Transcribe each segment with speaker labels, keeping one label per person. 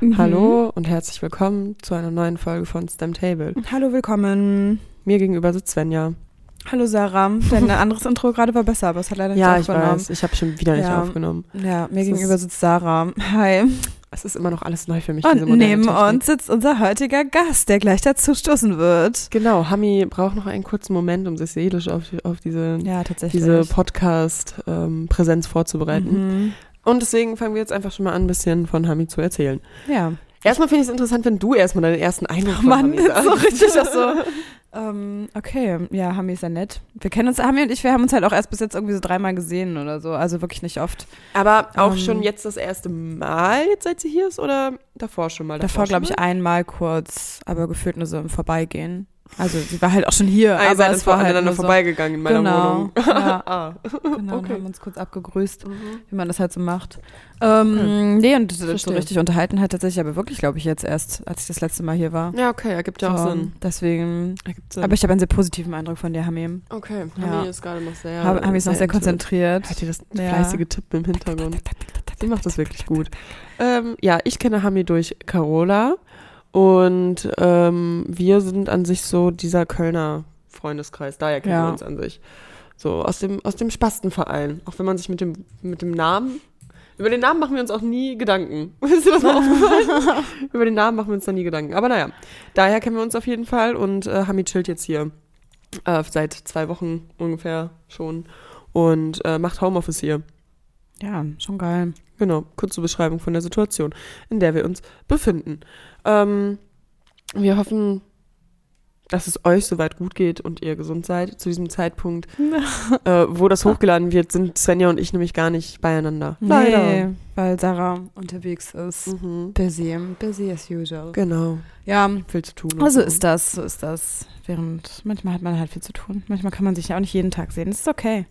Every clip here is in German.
Speaker 1: Mhm.
Speaker 2: Hallo und herzlich willkommen zu einer neuen Folge von STEM Table.
Speaker 1: Hallo, willkommen.
Speaker 2: Mir gegenüber sitzt Svenja.
Speaker 1: Hallo Sarah. Dein anderes Intro gerade war besser, aber es hat leider nicht
Speaker 2: Ja, ich
Speaker 1: aufgenommen.
Speaker 2: weiß, ich habe schon wieder nicht
Speaker 1: Ja.
Speaker 2: aufgenommen.
Speaker 1: Ja, mir
Speaker 2: Es
Speaker 1: gegenüber sitzt Sarah. Hi.
Speaker 2: Es ist immer noch alles neu für mich, diese
Speaker 1: Und neben uns sitzt unser heutiger Gast, der gleich dazu stoßen wird.
Speaker 2: Genau, Hami braucht noch einen kurzen Moment, um sich seelisch auf, auf diese,
Speaker 1: Ja,
Speaker 2: diese Podcast-Präsenz vorzubereiten.
Speaker 1: Mhm.
Speaker 2: Und deswegen fangen wir jetzt einfach schon mal an, ein bisschen von Hami zu erzählen.
Speaker 1: Ja.
Speaker 2: Erstmal finde ich es interessant, wenn du erstmal deinen ersten Eindruck von
Speaker 1: Mann,
Speaker 2: sagst.
Speaker 1: so richtig auch so. Ähm, okay, ja, Hami ist ja nett. Wir kennen uns, Hami und ich, wir haben uns halt auch erst bis jetzt irgendwie so dreimal gesehen oder so. Also wirklich nicht oft.
Speaker 2: Aber auch
Speaker 1: Ähm.
Speaker 2: schon jetzt das erste Mal, jetzt seit sie hier ist, oder davor schon mal?
Speaker 1: Davor,
Speaker 2: schon
Speaker 1: glaube ich,
Speaker 2: mal?
Speaker 1: einmal kurz, aber gefühlt nur so im Vorbeigehen. Also sie war halt auch schon hier,
Speaker 2: Ah,
Speaker 1: aber es war halt
Speaker 2: aneinander
Speaker 1: so,
Speaker 2: vorbeigegangen in meiner
Speaker 1: Genau,
Speaker 2: Wohnung.
Speaker 1: ja.
Speaker 2: ah.
Speaker 1: Genau,
Speaker 2: Okay.
Speaker 1: haben uns kurz abgegrüßt,
Speaker 2: Mhm.
Speaker 1: wie man das halt so macht. Ähm, Nee, und so
Speaker 2: Verstehe.
Speaker 1: richtig unterhalten hat tatsächlich aber wirklich, glaube ich, jetzt erst, als ich das letzte Mal hier war.
Speaker 2: Ja, okay, ergibt ja auch
Speaker 1: So,
Speaker 2: Sinn.
Speaker 1: Deswegen,
Speaker 2: Sinn.
Speaker 1: aber ich habe einen sehr positiven Eindruck von dir, Hamim.
Speaker 2: okay,
Speaker 1: Ja.
Speaker 2: Hami ist gerade noch sehr.
Speaker 1: Ja, Hami ist noch sehr konzentriert.
Speaker 2: Hört ihr das
Speaker 1: Ja.
Speaker 2: fleißige Tippen im Hintergrund? Sie macht das wirklich gut. Ähm, ja, ich kenne Hami durch Carola und ähm, wir sind an sich so dieser Kölner Freundeskreis. Daher kennen
Speaker 1: Ja.
Speaker 2: wir uns an sich. So aus dem, aus dem Spastenverein. Auch wenn man sich mit dem, mit dem Namen. Über den Namen machen wir uns auch nie Gedanken. Ist dir das mal aufgefallen? Über den Namen machen wir uns da nie Gedanken. Aber naja, daher kennen wir uns auf jeden Fall und äh, Hami chillt jetzt hier. Äh, seit zwei Wochen ungefähr schon. Und äh, macht Homeoffice hier.
Speaker 1: Ja, schon geil.
Speaker 2: Genau, kurze Beschreibung von der Situation, in der wir uns befinden. Ähm, wir hoffen, dass es euch soweit gut geht und ihr gesund seid. Zu diesem Zeitpunkt, äh, wo das hochgeladen wird, sind Svenja und ich nämlich gar nicht beieinander.
Speaker 1: Nee, weil Sarah unterwegs ist.
Speaker 2: Mhm.
Speaker 1: Busy, busy as usual.
Speaker 2: Genau,
Speaker 1: Ja,
Speaker 2: viel zu tun.
Speaker 1: Also
Speaker 2: so.
Speaker 1: ist das, so ist das. Während manchmal hat man halt viel zu tun. Manchmal kann man sich ja auch nicht jeden Tag sehen. Das ist okay.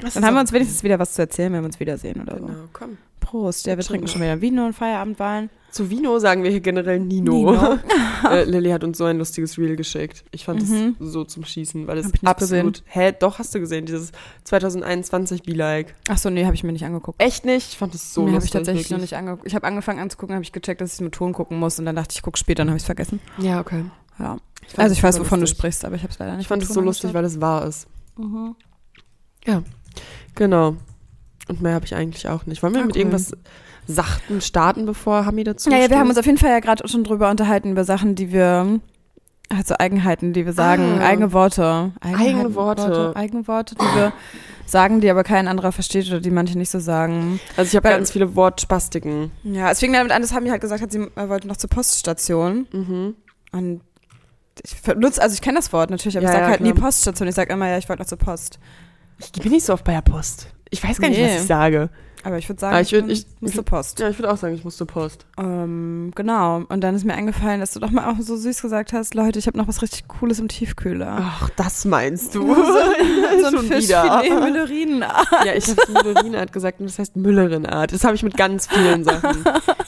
Speaker 2: Das
Speaker 1: Dann haben wir uns wenigstens wieder was zu erzählen, wenn wir uns wiedersehen oder so.
Speaker 2: Genau, komm.
Speaker 1: Prost. Ja, wir trinken schon wieder Vino und Feierabendwein.
Speaker 2: Zu Vino sagen wir hier generell Nino.
Speaker 1: Nino.
Speaker 2: äh, Lilly hat uns so ein lustiges Reel geschickt. Ich fand
Speaker 1: Mhm.
Speaker 2: es so zum Schießen, weil es
Speaker 1: ich
Speaker 2: absolut. Hä, doch hast du gesehen, dieses 2021 Be Like.
Speaker 1: Ach so, nee, habe ich mir nicht angeguckt.
Speaker 2: Echt nicht? Ich fand es so
Speaker 1: nee, habe
Speaker 2: lustig.
Speaker 1: ich tatsächlich noch nicht angeguckt. Ich habe angefangen anzugucken, habe ich gecheckt, dass ich es mit Ton gucken muss und dann dachte ich, ich gucke später, dann habe ich es vergessen.
Speaker 2: Ja, okay.
Speaker 1: Ja.
Speaker 2: fand
Speaker 1: Also ich weiß, wovon
Speaker 2: lustig.
Speaker 1: du sprichst, aber ich habe es leider nicht
Speaker 2: Ich fand es so lustig, weil es wahr ist.
Speaker 1: Mhm.
Speaker 2: Genau. Und mehr habe ich eigentlich auch nicht. Wollen wir
Speaker 1: Ah,
Speaker 2: mit
Speaker 1: cool.
Speaker 2: irgendwas Sachten starten, bevor Hami dazu
Speaker 1: Ja, ja, wir haben uns auf jeden Fall ja gerade schon drüber unterhalten, über Sachen, die wir, also Eigenheiten, die wir sagen,
Speaker 2: Ah.
Speaker 1: eigene Worte.
Speaker 2: Eigene Worte.
Speaker 1: Eigene Worte, die wir sagen, die aber kein anderer versteht oder die manche nicht so sagen.
Speaker 2: Also ich habe ganz viele Wortspastiken.
Speaker 1: Ja, es fing damit an, dass Hami halt gesagt hat, sie wollte noch zur Poststation.
Speaker 2: Mhm.
Speaker 1: Und ich benutze, also ich kenne das Wort natürlich, aber
Speaker 2: Ja,
Speaker 1: ich sage
Speaker 2: ja,
Speaker 1: halt nie
Speaker 2: klar.
Speaker 1: Poststation. Ich sage immer, ja, ich wollte noch zur Post.
Speaker 2: Ich bin nicht so oft bei der Post. Ich weiß gar nicht,
Speaker 1: Nee.
Speaker 2: was ich sage.
Speaker 1: Aber ich würde sagen,
Speaker 2: Ah, ich würd- ich-
Speaker 1: muss
Speaker 2: ich-
Speaker 1: zur Post.
Speaker 2: Ja, ich würde auch sagen, ich muss zur Post.
Speaker 1: Ähm, genau. Und dann ist mir eingefallen, dass du doch mal auch so süß gesagt hast, Leute, ich habe noch was richtig Cooles im Tiefkühler.
Speaker 2: Ach, das meinst du?
Speaker 1: so ein
Speaker 2: Schon
Speaker 1: Fischfilet
Speaker 2: wieder.
Speaker 1: Müllerinen-Art.
Speaker 2: Ja, ich habe Müllerinart gesagt und das heißt Müllerinart. Das habe ich mit ganz vielen Sachen.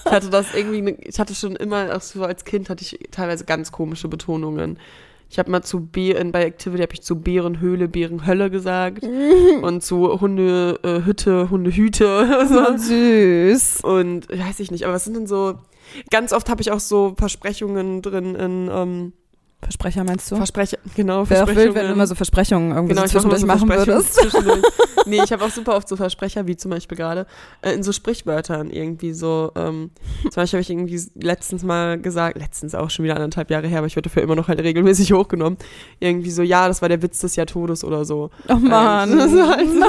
Speaker 2: Ich hatte das irgendwie, ne- ich hatte schon immer, auch so als Kind hatte ich teilweise ganz komische Betonungen. Ich habe mal zu Bären, bei Activity habe ich zu Bärenhöhle, Bärenhölle gesagt und zu Hundehütte, äh, Hütte, Hundehüte.
Speaker 1: So
Speaker 2: So.
Speaker 1: süß.
Speaker 2: Und weiß ich nicht, aber was sind denn so, ganz oft habe ich auch so Versprechungen drin in, ähm,
Speaker 1: Versprecher meinst du?
Speaker 2: Versprecher, genau,
Speaker 1: Wäre auch wild, wenn du immer so Versprechungen irgendwie
Speaker 2: Genau,
Speaker 1: so zwischendurch
Speaker 2: so
Speaker 1: machen würdest.
Speaker 2: zwischendurch. nee, ich habe auch super oft so Versprecher, wie zum Beispiel gerade, äh, in so Sprichwörtern irgendwie so, ähm, zum Beispiel habe ich irgendwie letztens mal gesagt, letztens auch schon wieder anderthalb Jahre her, aber ich werde dafür immer noch halt regelmäßig hochgenommen, irgendwie so, ja, das war der Witz des Jahrtodes oder so.
Speaker 1: Oh Mann.
Speaker 2: Ähm, das ist halt so,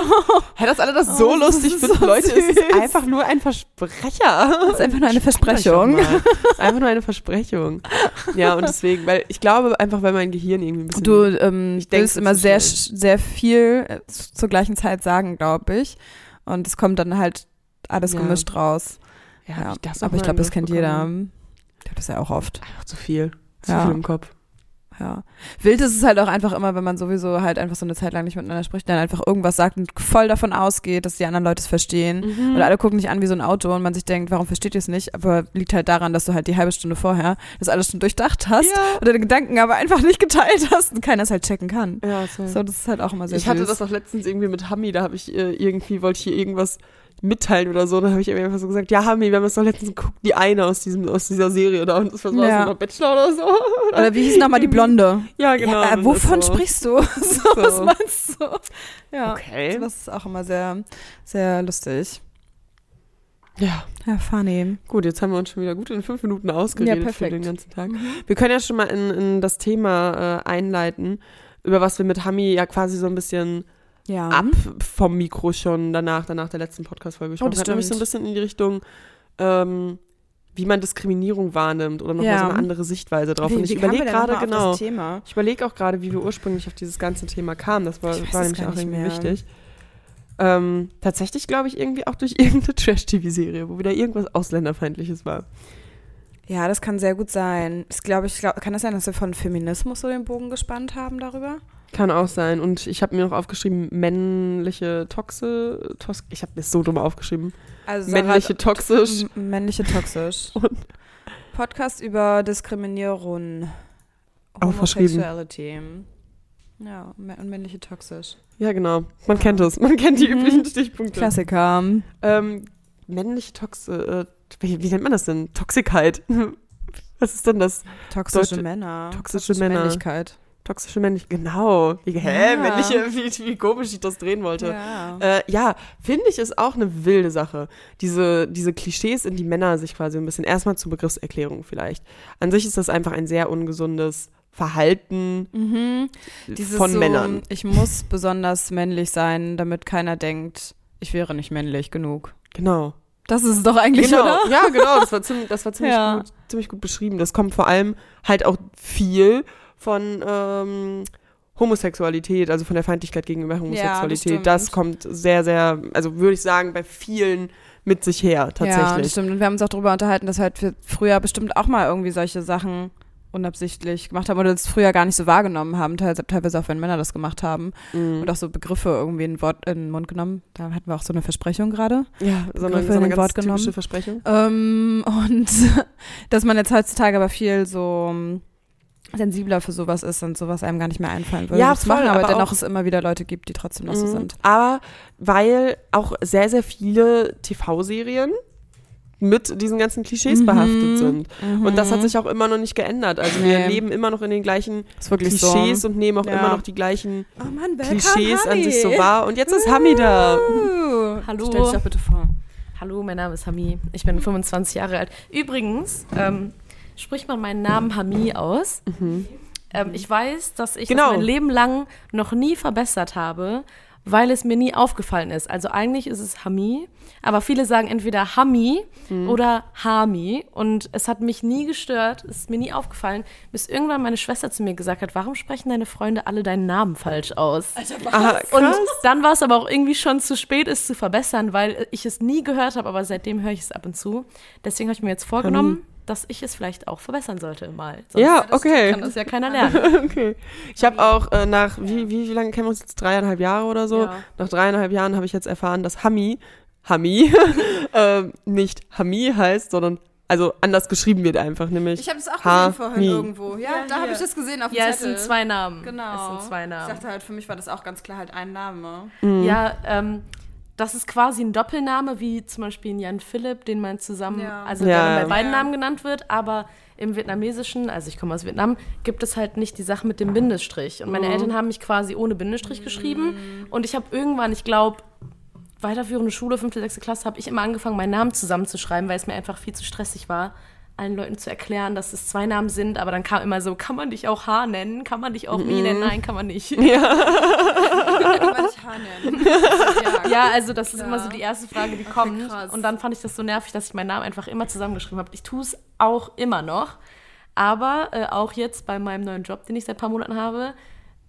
Speaker 2: Hä, dass alle das so
Speaker 1: Oh, das
Speaker 2: lustig finden,
Speaker 1: so
Speaker 2: Leute, es ist
Speaker 1: süß.
Speaker 2: einfach nur ein Versprecher.
Speaker 1: Das ist einfach nur eine Versprechung.
Speaker 2: Das ist einfach nur eine Versprechung. Ja, und deswegen, weil ich glaube einfach, weil mein Gehirn irgendwie ein bisschen
Speaker 1: Du ähm,
Speaker 2: Ich
Speaker 1: willst immer sehr,
Speaker 2: schnell.
Speaker 1: sehr viel äh, zur gleichen Zeit sagen, glaube ich. Und es kommt dann halt alles
Speaker 2: Ja.
Speaker 1: gemischt raus.
Speaker 2: Ja,
Speaker 1: Ja,
Speaker 2: ich
Speaker 1: aber ich glaube, das kennt jeder. Ich habe das ja auch oft.
Speaker 2: Einfach zu viel. Zu
Speaker 1: Ja.
Speaker 2: viel im Kopf.
Speaker 1: Ja. Wild ist es halt auch einfach immer, wenn man sowieso halt einfach so eine Zeit lang nicht miteinander spricht, dann einfach irgendwas sagt und voll davon ausgeht, dass die anderen Leute es verstehen.
Speaker 2: Mhm.
Speaker 1: Und alle gucken dich an wie so ein Auto und man sich denkt, warum versteht ihr es nicht? Aber liegt halt daran, dass du halt die halbe Stunde vorher das alles schon durchdacht hast
Speaker 2: Ja.
Speaker 1: und deine Gedanken aber einfach nicht geteilt hast und keiner es halt checken kann.
Speaker 2: Ja, so.
Speaker 1: So, das ist halt auch immer sehr
Speaker 2: ich hatte
Speaker 1: süß.
Speaker 2: das auch letztens irgendwie mit Hami, da habe ich äh, irgendwie, wollte ich hier irgendwas, mitteilen oder so. Dann habe ich irgendwie einfach so gesagt, ja, Hami, wir haben es doch letztens geguckt, die eine aus diesem aus dieser Serie da und das war so
Speaker 1: Ja.
Speaker 2: einer Bachelor oder so.
Speaker 1: Oder wie hieß nochmal die Blonde?
Speaker 2: Ja, genau.
Speaker 1: Ja, äh, wovon
Speaker 2: so.
Speaker 1: sprichst du? so, Was meinst du? Ja.
Speaker 2: Okay.
Speaker 1: Das ist auch immer sehr, sehr lustig.
Speaker 2: Ja,
Speaker 1: Ja, funny.
Speaker 2: gut, jetzt haben wir uns schon wieder gut in fünf Minuten ausgeredet
Speaker 1: Ja,
Speaker 2: für den ganzen Tag. Wir können ja schon mal in, in das Thema äh, einleiten, über was wir mit Hami ja quasi so ein bisschen
Speaker 1: Ja.
Speaker 2: ab vom Mikro schon danach, danach der letzten Podcast-Folge gesprochen.
Speaker 1: Oh, das
Speaker 2: hat nämlich so ein bisschen in die Richtung, ähm, wie man Diskriminierung wahrnimmt oder nochmal
Speaker 1: Ja.
Speaker 2: so eine andere Sichtweise drauf.
Speaker 1: Wie-
Speaker 2: Und ich überlege gerade, genau, ich überlege auch gerade, wie wir ursprünglich auf dieses ganze Thema kamen. Das war, war nämlich auch irgendwie
Speaker 1: mehr.
Speaker 2: wichtig. Ähm, tatsächlich glaube ich irgendwie auch durch irgendeine Trash-TV-Serie, wo wieder irgendwas Ausländerfeindliches war.
Speaker 1: Ja, das kann sehr gut sein. Ich glaube, ich glaub, kann das sein, dass wir von Feminismus so den Bogen gespannt haben darüber?
Speaker 2: Kann auch sein. Und ich habe mir noch aufgeschrieben, männliche Toxe, Tos ich habe mir so dumm aufgeschrieben.
Speaker 1: Also
Speaker 2: männliche toxisch.
Speaker 1: Männliche toxisch.
Speaker 2: Und-
Speaker 1: Podcast über Diskriminierung.
Speaker 2: Auch verschrieben.
Speaker 1: Homosexuality. Ja, und männliche toxisch.
Speaker 2: Ja, genau. Man kennt es. Man kennt die
Speaker 1: Mhm.
Speaker 2: üblichen Stichpunkte.
Speaker 1: Klassiker.
Speaker 2: Ähm, männliche Toxe, äh, wie, wie nennt man das denn? Toxikheit. Was ist denn das?
Speaker 1: Toxische
Speaker 2: Sollte-
Speaker 1: Männer.
Speaker 2: toxische Männer.
Speaker 1: Männlichkeit.
Speaker 2: Toxische männlich. Genau. Wie, hä?
Speaker 1: Ja.
Speaker 2: Männliche, wie, wie komisch ich das drehen wollte.
Speaker 1: Ja.
Speaker 2: Äh, ja, finde ich, ist auch eine wilde Sache. Diese, diese Klischees, in die Männer sich quasi ein bisschen, erstmal zur Begriffserklärung vielleicht. An sich ist das einfach ein sehr ungesundes Verhalten
Speaker 1: Mhm.
Speaker 2: Von
Speaker 1: so,
Speaker 2: Männern.
Speaker 1: Ich muss besonders männlich sein, damit keiner denkt, ich wäre nicht männlich genug.
Speaker 2: Genau.
Speaker 1: Das ist es doch eigentlich,
Speaker 2: genau.
Speaker 1: oder?
Speaker 2: Ja, genau. Das war, ziemlich, das war ziemlich,
Speaker 1: Ja.
Speaker 2: gut, ziemlich gut beschrieben. Das kommt vor allem halt auch viel von ähm, Homosexualität, also von der Feindlichkeit gegenüber Homosexualität.
Speaker 1: stimmt.
Speaker 2: das kommt sehr, sehr, also würde ich sagen, bei vielen mit sich her
Speaker 1: Ja, das
Speaker 2: tatsächlich.
Speaker 1: stimmt. Und wir haben uns auch darüber unterhalten, dass halt wir früher bestimmt auch mal irgendwie solche Sachen unabsichtlich gemacht haben oder das früher gar nicht so wahrgenommen haben, teilweise, teilweise auch wenn Männer das gemacht haben
Speaker 2: Mhm.
Speaker 1: und auch so Begriffe irgendwie in, Wort, in den Mund genommen. Da hatten wir auch so eine Versprechung gerade.
Speaker 2: ja, so eine, so
Speaker 1: in
Speaker 2: eine
Speaker 1: den
Speaker 2: ganz
Speaker 1: Wort
Speaker 2: typische
Speaker 1: genommen.
Speaker 2: Versprechung.
Speaker 1: Ähm, und dass man jetzt heutzutage aber viel so ähm, sensibler für sowas ist und sowas einem gar nicht mehr einfallen würde.
Speaker 2: Ja,
Speaker 1: das
Speaker 2: voll,
Speaker 1: machen, aber,
Speaker 2: aber
Speaker 1: dennoch
Speaker 2: auch-
Speaker 1: es immer wieder Leute gibt, die trotzdem noch so
Speaker 2: Mhm.
Speaker 1: sind.
Speaker 2: Aber weil auch sehr, sehr viele TV-Serien mit diesen ganzen Klischees
Speaker 1: Mhm.
Speaker 2: behaftet sind. Und das hat
Speaker 1: Mhm.
Speaker 2: sich auch immer noch nicht geändert. Also wir
Speaker 1: Nee.
Speaker 2: leben immer noch in den gleichen Klischees
Speaker 1: so.
Speaker 2: und nehmen auch
Speaker 1: Ja.
Speaker 2: immer noch die gleichen
Speaker 1: Oh Mann,
Speaker 2: Klischees an sich so wahr. Und jetzt ist Hami da.
Speaker 3: Hallo.
Speaker 1: Stell dich doch bitte vor.
Speaker 3: Hallo, mein Name ist Hami. Ich bin 25 Jahre alt. Übrigens, ähm, spricht man meinen Namen Hami aus. Ähm, ich weiß, dass ich
Speaker 2: Genau.
Speaker 3: das mein Leben lang noch nie verbessert habe, weil es mir nie aufgefallen ist. Also eigentlich ist es Hami, aber viele sagen entweder Hami oder Hami und es hat mich nie gestört, es ist mir nie aufgefallen, bis irgendwann meine Schwester zu mir gesagt hat, warum sprechen deine Freunde alle deinen Namen falsch aus?
Speaker 2: Aha,
Speaker 3: Und dann war es aber auch irgendwie schon zu spät, es zu verbessern, weil ich es nie gehört habe, aber seitdem höre ich es ab und zu. Deswegen habe ich mir jetzt vorgenommen, dass ich es vielleicht auch verbessern sollte mal. Sonst
Speaker 2: Ja, okay.
Speaker 3: kann das ja keiner lernen.
Speaker 2: Okay. Ich habe auch äh, nach, wie, wie, wie lange kennen wir uns jetzt? Dreieinhalb Jahre oder so?
Speaker 3: Ja.
Speaker 2: Nach dreieinhalb Jahren habe ich jetzt erfahren, dass Hami, Hami, äh, nicht Hami heißt, sondern, also anders geschrieben wird einfach, nämlich.
Speaker 1: Ich habe es auch
Speaker 2: Ha,
Speaker 1: gesehen vorhin
Speaker 2: Mi.
Speaker 1: irgendwo. Ja, da habe ich das gesehen auf dem
Speaker 3: Ja, es
Speaker 1: Zettel.
Speaker 3: sind zwei Namen.
Speaker 1: Genau.
Speaker 3: Es sind zwei
Speaker 1: Ich
Speaker 3: Namen.
Speaker 1: dachte halt, für mich war das auch ganz klar halt ein Name.
Speaker 2: Mhm.
Speaker 3: Ja, ähm, das ist quasi ein Doppelname, wie zum Beispiel in Jan Philipp, den man zusammen,
Speaker 1: Ja.
Speaker 3: also
Speaker 2: Ja.
Speaker 3: bei beiden
Speaker 1: Ja.
Speaker 3: Namen genannt wird, aber im Vietnamesischen, also ich komme aus Vietnam, gibt es halt nicht die Sache mit dem Bindestrich. Und meine Eltern haben mich quasi ohne Bindestrich geschrieben. Und ich habe irgendwann, ich glaube, weiterführende Schule, fünfte, sechste Klasse, habe ich immer angefangen, meinen Namen zusammenzuschreiben, weil es mir einfach viel zu stressig war, allen Leuten zu erklären, dass es zwei Namen sind. Aber dann kam immer so, kann man dich auch H nennen? Kann man dich auch Mi nennen? Nein, kann man nicht.
Speaker 1: Kann man nicht H nennen. ja.
Speaker 3: Ja, also das ist
Speaker 1: Klar.
Speaker 3: immer so die erste Frage, die kommt.
Speaker 1: krass.
Speaker 3: Und dann fand ich das so nervig, dass ich meinen Namen einfach immer zusammengeschrieben habe. Ich tue es auch immer noch. Aber äh, auch jetzt bei meinem neuen Job, den ich seit ein paar Monaten habe,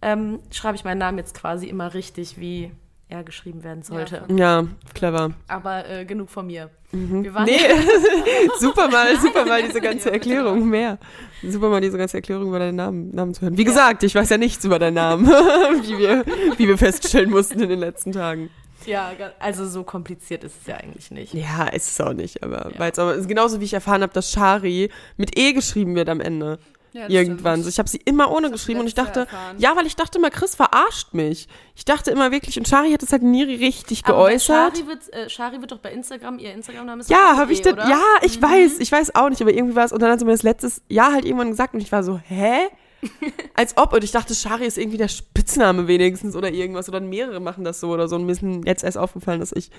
Speaker 3: ähm, schreibe ich meinen Namen jetzt quasi immer richtig, wie er geschrieben werden sollte.
Speaker 2: Ja, clever.
Speaker 3: Aber äh, genug von mir. Wir waren
Speaker 2: Nee, super mal, super mal diese ganze Erklärung mehr. Super mal diese ganze Erklärung über deinen Namen, Namen zu hören. Wie gesagt, ich weiß ja nichts über deinen Namen, wie wir, wie wir feststellen mussten in den letzten Tagen.
Speaker 3: ja, also so kompliziert ist es ja eigentlich nicht.
Speaker 2: Ja, ist es auch nicht, aber
Speaker 3: Ja.
Speaker 2: weil es genauso wie ich erfahren habe, dass Shari mit E geschrieben wird am Ende.
Speaker 1: Ja,
Speaker 2: irgendwann.
Speaker 1: stimmt.
Speaker 2: Ich habe sie immer ohne
Speaker 1: Das
Speaker 2: geschrieben und ich dachte,
Speaker 1: erfahren.
Speaker 2: ja, weil ich dachte immer, Chris verarscht mich. Ich dachte immer wirklich, und Shari hat es halt nie richtig
Speaker 3: Aber
Speaker 2: geäußert.
Speaker 3: Shari wird, äh, Shari wird doch bei Instagram, ihr Instagram-Name ist
Speaker 2: Ja, habe ich das. Ja, ich weiß, ich weiß auch nicht, aber irgendwie war es. Und dann hat sie mir das letztes Jahr halt irgendwann gesagt und ich war so, hä? Als ob. Und ich dachte, Shari ist irgendwie der Spitzname wenigstens oder irgendwas. Oder mehrere machen das so oder so. Und mir ist jetzt erst aufgefallen, dass ich,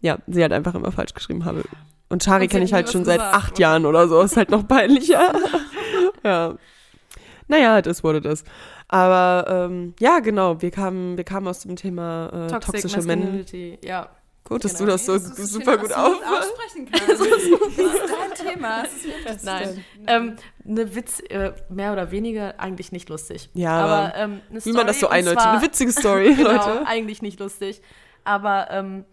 Speaker 2: ja, sie halt einfach immer falsch geschrieben habe. Und Shari kenne ich halt schon seit
Speaker 1: gesagt,
Speaker 2: acht
Speaker 1: oder?
Speaker 2: Jahren oder so. Ist halt noch peinlicher. ja. Naja, das wurde das. Aber ähm, ja, genau, wir kamen, wir kamen aus dem Thema äh,
Speaker 3: Toxic
Speaker 2: toxische Männer.
Speaker 3: Ja.
Speaker 2: Gut, dass
Speaker 3: Genau.
Speaker 2: du das so
Speaker 1: Das das
Speaker 2: super gut auf.
Speaker 1: aussprechen kannst. Das ist dein Thema. Das ist wirklich
Speaker 3: Nein. Ähm, eine Witz, äh, mehr oder weniger, eigentlich nicht lustig.
Speaker 2: Ja,
Speaker 3: aber
Speaker 2: aber
Speaker 3: ähm, eine
Speaker 2: Wie man das so
Speaker 3: Story,
Speaker 2: einläutet. Eine witzige Story,
Speaker 3: genau,
Speaker 2: Leute.
Speaker 3: eigentlich nicht lustig. Aber ähm,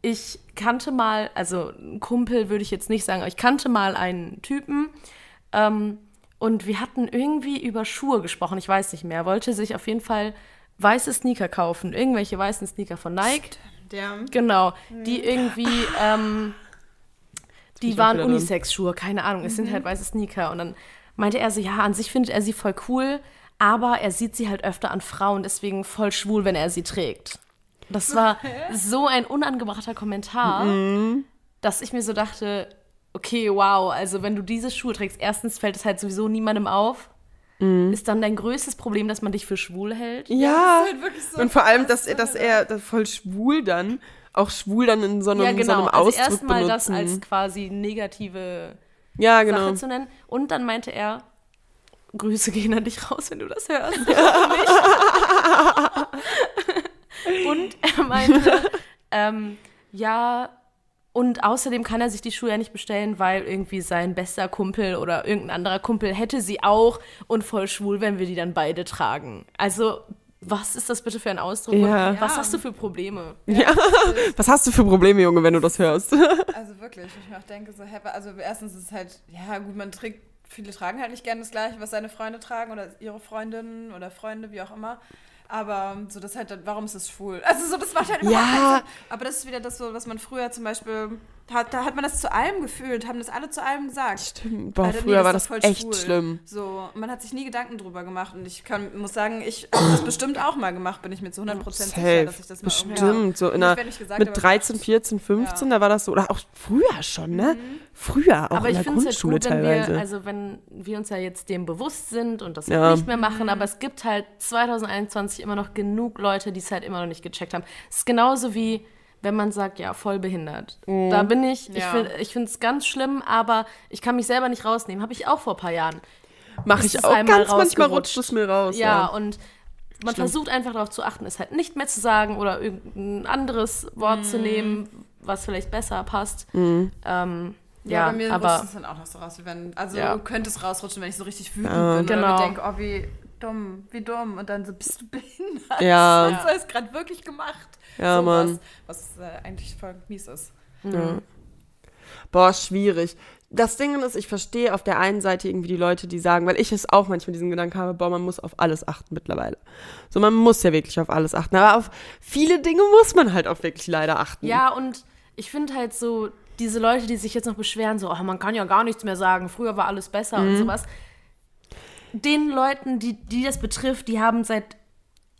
Speaker 3: ich kannte mal, also ein Kumpel würde ich jetzt nicht sagen, aber ich kannte mal einen Typen ähm, und wir hatten irgendwie über Schuhe gesprochen, ich weiß nicht mehr. Er wollte sich auf jeden Fall weiße Sneaker kaufen, irgendwelche weißen Sneaker von Nike.
Speaker 1: Der,
Speaker 3: Genau, die irgendwie, ähm, die waren. Unisex-Schuhe, keine Ahnung, es sind halt weiße Sneaker. Und dann meinte er so, ja, an sich findet er sie voll cool, aber er sieht sie halt öfter an Frauen, deswegen voll schwul, wenn er sie trägt. Das war so ein unangebrachter Kommentar,
Speaker 2: Mhm.
Speaker 3: dass ich mir so dachte, okay, wow, also wenn du diese Schuhe trägst, erstens fällt es halt sowieso niemandem auf. Ist dann dein größtes Problem, dass man dich für schwul hält?
Speaker 2: Ja,
Speaker 1: das ist halt wirklich so
Speaker 2: und vor allem, dass, dass er das voll schwul dann, auch schwul dann in so einem,
Speaker 3: Ja,
Speaker 2: so
Speaker 3: genau.
Speaker 2: einem
Speaker 3: Also
Speaker 2: Ausdruck
Speaker 3: erstmal das
Speaker 2: benutzen.
Speaker 3: als quasi negative
Speaker 2: ja, genau.
Speaker 3: Sache zu nennen. Und dann meinte er, Grüße gehen an dich raus, wenn du das hörst. Und er meinte, ähm, ja, und außerdem kann er sich die Schuhe ja nicht bestellen, weil irgendwie sein bester Kumpel oder irgendein anderer Kumpel hätte sie auch und voll schwul, wenn wir die dann beide tragen. Also, was ist das bitte für ein Ausdruck?
Speaker 2: Ja.
Speaker 3: Und was
Speaker 1: Ja.
Speaker 3: hast du für Probleme?
Speaker 2: Was hast du für Probleme, Junge, wenn du das hörst?
Speaker 1: Also wirklich, ich mir auch denke, so, hä, also erstens ist es halt, ja gut, man trägt, viele tragen halt nicht gerne das Gleiche, was seine Freunde tragen oder ihre Freundinnen oder Freunde, wie auch immer. Aber so das halt, dann- warum ist das schwul? Also so, das macht halt überhaupt
Speaker 2: Ja.
Speaker 1: Sinn. Aber das ist wieder das, so, was man früher zum Beispiel, hat, da hat man das zu allem gefühlt, haben das alle zu allem gesagt.
Speaker 2: Stimmt. Boah,
Speaker 1: Alter, nee,
Speaker 2: früher
Speaker 1: das
Speaker 2: war
Speaker 1: ist
Speaker 2: das echt
Speaker 1: schwul.
Speaker 2: schlimm.
Speaker 1: So, man hat sich nie Gedanken drüber gemacht und ich kann, muss sagen, ich habe das bestimmt auch mal gemacht, bin ich mir zu 100% sicher,
Speaker 2: Safe.
Speaker 1: dass ich das mal
Speaker 2: Bestimmt. So in einer,
Speaker 1: gesagt
Speaker 2: mit
Speaker 1: habe,
Speaker 2: 13, 14, 15,
Speaker 1: Ja.
Speaker 2: da war das so. Oder auch früher schon, ne? Früher, auch
Speaker 3: aber
Speaker 2: in
Speaker 3: ich
Speaker 2: der
Speaker 3: finde es halt
Speaker 2: Grundschule
Speaker 3: gut, wenn
Speaker 2: teilweise.
Speaker 3: wir, also wenn wir uns ja jetzt dem bewusst sind und das
Speaker 2: Ja.
Speaker 3: halt nicht mehr machen, aber es gibt halt 2021 immer noch genug Leute, die es halt immer noch nicht gecheckt haben. Es ist genauso wie, wenn man sagt, ja, voll behindert.
Speaker 2: Mhm.
Speaker 3: Da bin ich, ich
Speaker 1: Ja.
Speaker 3: finde ich es ganz schlimm, aber ich kann mich selber nicht rausnehmen. Habe ich auch vor ein paar Jahren.
Speaker 2: Mache ich auch ganz manchmal rutscht es mir raus.
Speaker 3: Ja,
Speaker 2: Ja,
Speaker 3: und man
Speaker 2: Stimmt.
Speaker 3: versucht einfach darauf zu achten, es halt nicht mehr zu sagen oder irgendein anderes Wort zu nehmen, was vielleicht besser passt. Ähm,
Speaker 1: Ja,
Speaker 3: ja,
Speaker 1: bei mir rutscht
Speaker 3: aber
Speaker 1: es dann auch noch so raus. Wie wenn, also
Speaker 3: Ja.
Speaker 1: könnte es rausrutschen, wenn ich so richtig wütend
Speaker 2: Ja.
Speaker 1: bin
Speaker 3: Genau.
Speaker 1: oder mir denke, oh, wie dumm, wie dumm. Und dann so, bist du behindert?
Speaker 2: Ja.
Speaker 1: Was hast du gerade wirklich gemacht?
Speaker 2: Ja,
Speaker 1: so
Speaker 2: Mann.
Speaker 1: Was, was äh, eigentlich voll mies ist.
Speaker 2: Ja. Boah, schwierig. Das Ding ist, ich verstehe auf der einen Seite irgendwie die Leute, die sagen, weil ich es auch manchmal diesen Gedanken habe, boah, man muss auf alles achten mittlerweile. So, man muss ja wirklich auf alles achten. Aber auf viele Dinge muss man halt auch wirklich leider achten.
Speaker 3: Ja, und ich finde halt so, diese Leute, die sich jetzt noch beschweren, so, oh, man kann ja gar nichts mehr sagen, früher war alles besser
Speaker 2: Mhm.
Speaker 3: und sowas. Den Leuten, die, die das betrifft, die haben seit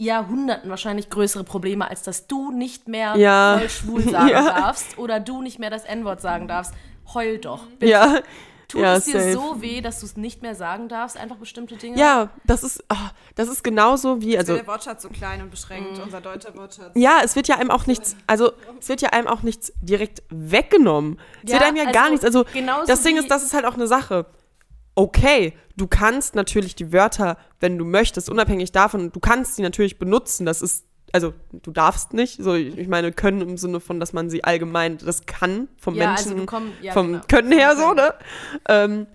Speaker 3: Jahrhunderten wahrscheinlich größere Probleme, als dass du nicht mehr
Speaker 2: Ja.
Speaker 3: voll schwul sagen
Speaker 2: Ja.
Speaker 3: darfst oder du nicht mehr das N-Wort sagen darfst. Heul doch.
Speaker 2: Ja.
Speaker 3: Tut
Speaker 2: ja,
Speaker 3: es dir
Speaker 2: safe.
Speaker 3: so weh, dass du es nicht mehr sagen darfst, einfach bestimmte Dinge?
Speaker 2: Ja, das ist, ah, das ist genauso wie,
Speaker 1: Also, der Wortschatz so klein und beschränkt, unser deutscher Wortschatz.
Speaker 2: ja, es wird ja einem auch nichts, also, es wird ja einem auch nichts direkt weggenommen. Es
Speaker 3: Ja,
Speaker 2: wird einem ja
Speaker 3: also
Speaker 2: gar nichts, also, das Ding ist, das ist halt auch eine Sache. Okay, du kannst natürlich die Wörter, wenn du möchtest, unabhängig davon, du kannst sie natürlich benutzen, das ist, also, du darfst nicht, so, ich meine, können im Sinne von, dass man sie allgemein, das kann vom
Speaker 3: Ja, also
Speaker 2: Menschen,
Speaker 3: du komm- ja,
Speaker 2: vom
Speaker 3: genau.
Speaker 2: Können her so, ne? Ähm,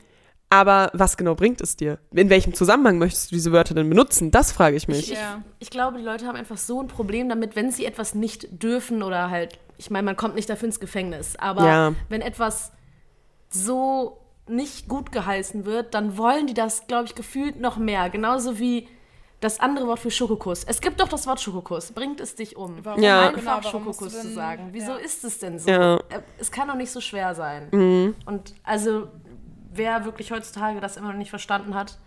Speaker 2: aber was genau bringt es dir? In welchem Zusammenhang möchtest du diese Wörter denn benutzen? Das frage ich mich.
Speaker 3: Ich,
Speaker 1: Ja.
Speaker 3: ich glaube, die Leute haben einfach so ein Problem damit, wenn sie etwas nicht dürfen oder halt, ich meine, man kommt nicht dafür ins Gefängnis, aber
Speaker 2: Ja.
Speaker 3: wenn etwas so nicht gut geheißen wird, dann wollen die das, glaube ich, gefühlt noch mehr. Genauso wie das andere Wort für Schokokuss. Es gibt doch das Wort Schokokuss. Bringt es dich um?
Speaker 1: Warum?
Speaker 2: Ja.
Speaker 3: Einfach
Speaker 1: Genau,
Speaker 3: Schokokuss
Speaker 1: du
Speaker 3: zu
Speaker 1: denn-
Speaker 3: sagen. Wieso
Speaker 1: ja.
Speaker 3: ist es denn so?
Speaker 2: Ja. Mhm.
Speaker 3: Äh, Es kann doch nicht so schwer sein. Und also, wer wirklich heutzutage das immer noch nicht verstanden hat,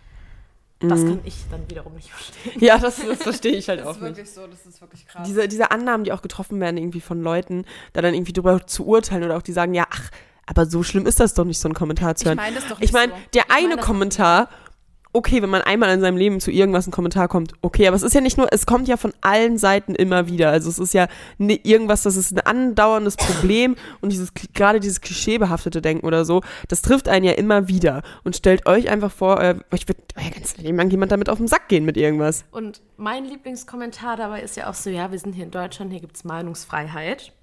Speaker 3: Das kann ich dann wiederum nicht verstehen.
Speaker 2: Ja, das, das verstehe ich halt
Speaker 1: Das
Speaker 2: auch
Speaker 1: ist
Speaker 2: nicht.
Speaker 1: wirklich so, das ist wirklich krass.
Speaker 2: Diese, diese Annahmen, die auch getroffen werden, irgendwie von Leuten, da dann irgendwie drüber zu urteilen oder auch die sagen, ja, ach, aber so schlimm ist das doch nicht, so einen Kommentar zu
Speaker 1: ich
Speaker 2: hören.
Speaker 1: meine das doch nicht
Speaker 2: Ich meine,
Speaker 1: so.
Speaker 2: der
Speaker 3: meine
Speaker 2: eine
Speaker 3: das-
Speaker 2: Kommentar, okay, wenn man einmal in seinem Leben zu irgendwas ein Kommentar kommt, okay, aber es ist ja nicht nur, es kommt ja von allen Seiten immer wieder. Also es ist ja ne, irgendwas, das ist ein andauerndes Problem und dieses gerade dieses klischeebehaftete Denken oder so, das trifft einen ja immer wieder. Und stellt euch einfach vor, äh, euch wird euer ganzes Leben lang jemand damit auf den Sack gehen mit irgendwas.
Speaker 3: Und mein Lieblingskommentar dabei ist ja auch so, ja, wir sind hier in Deutschland, hier gibt es Meinungsfreiheit.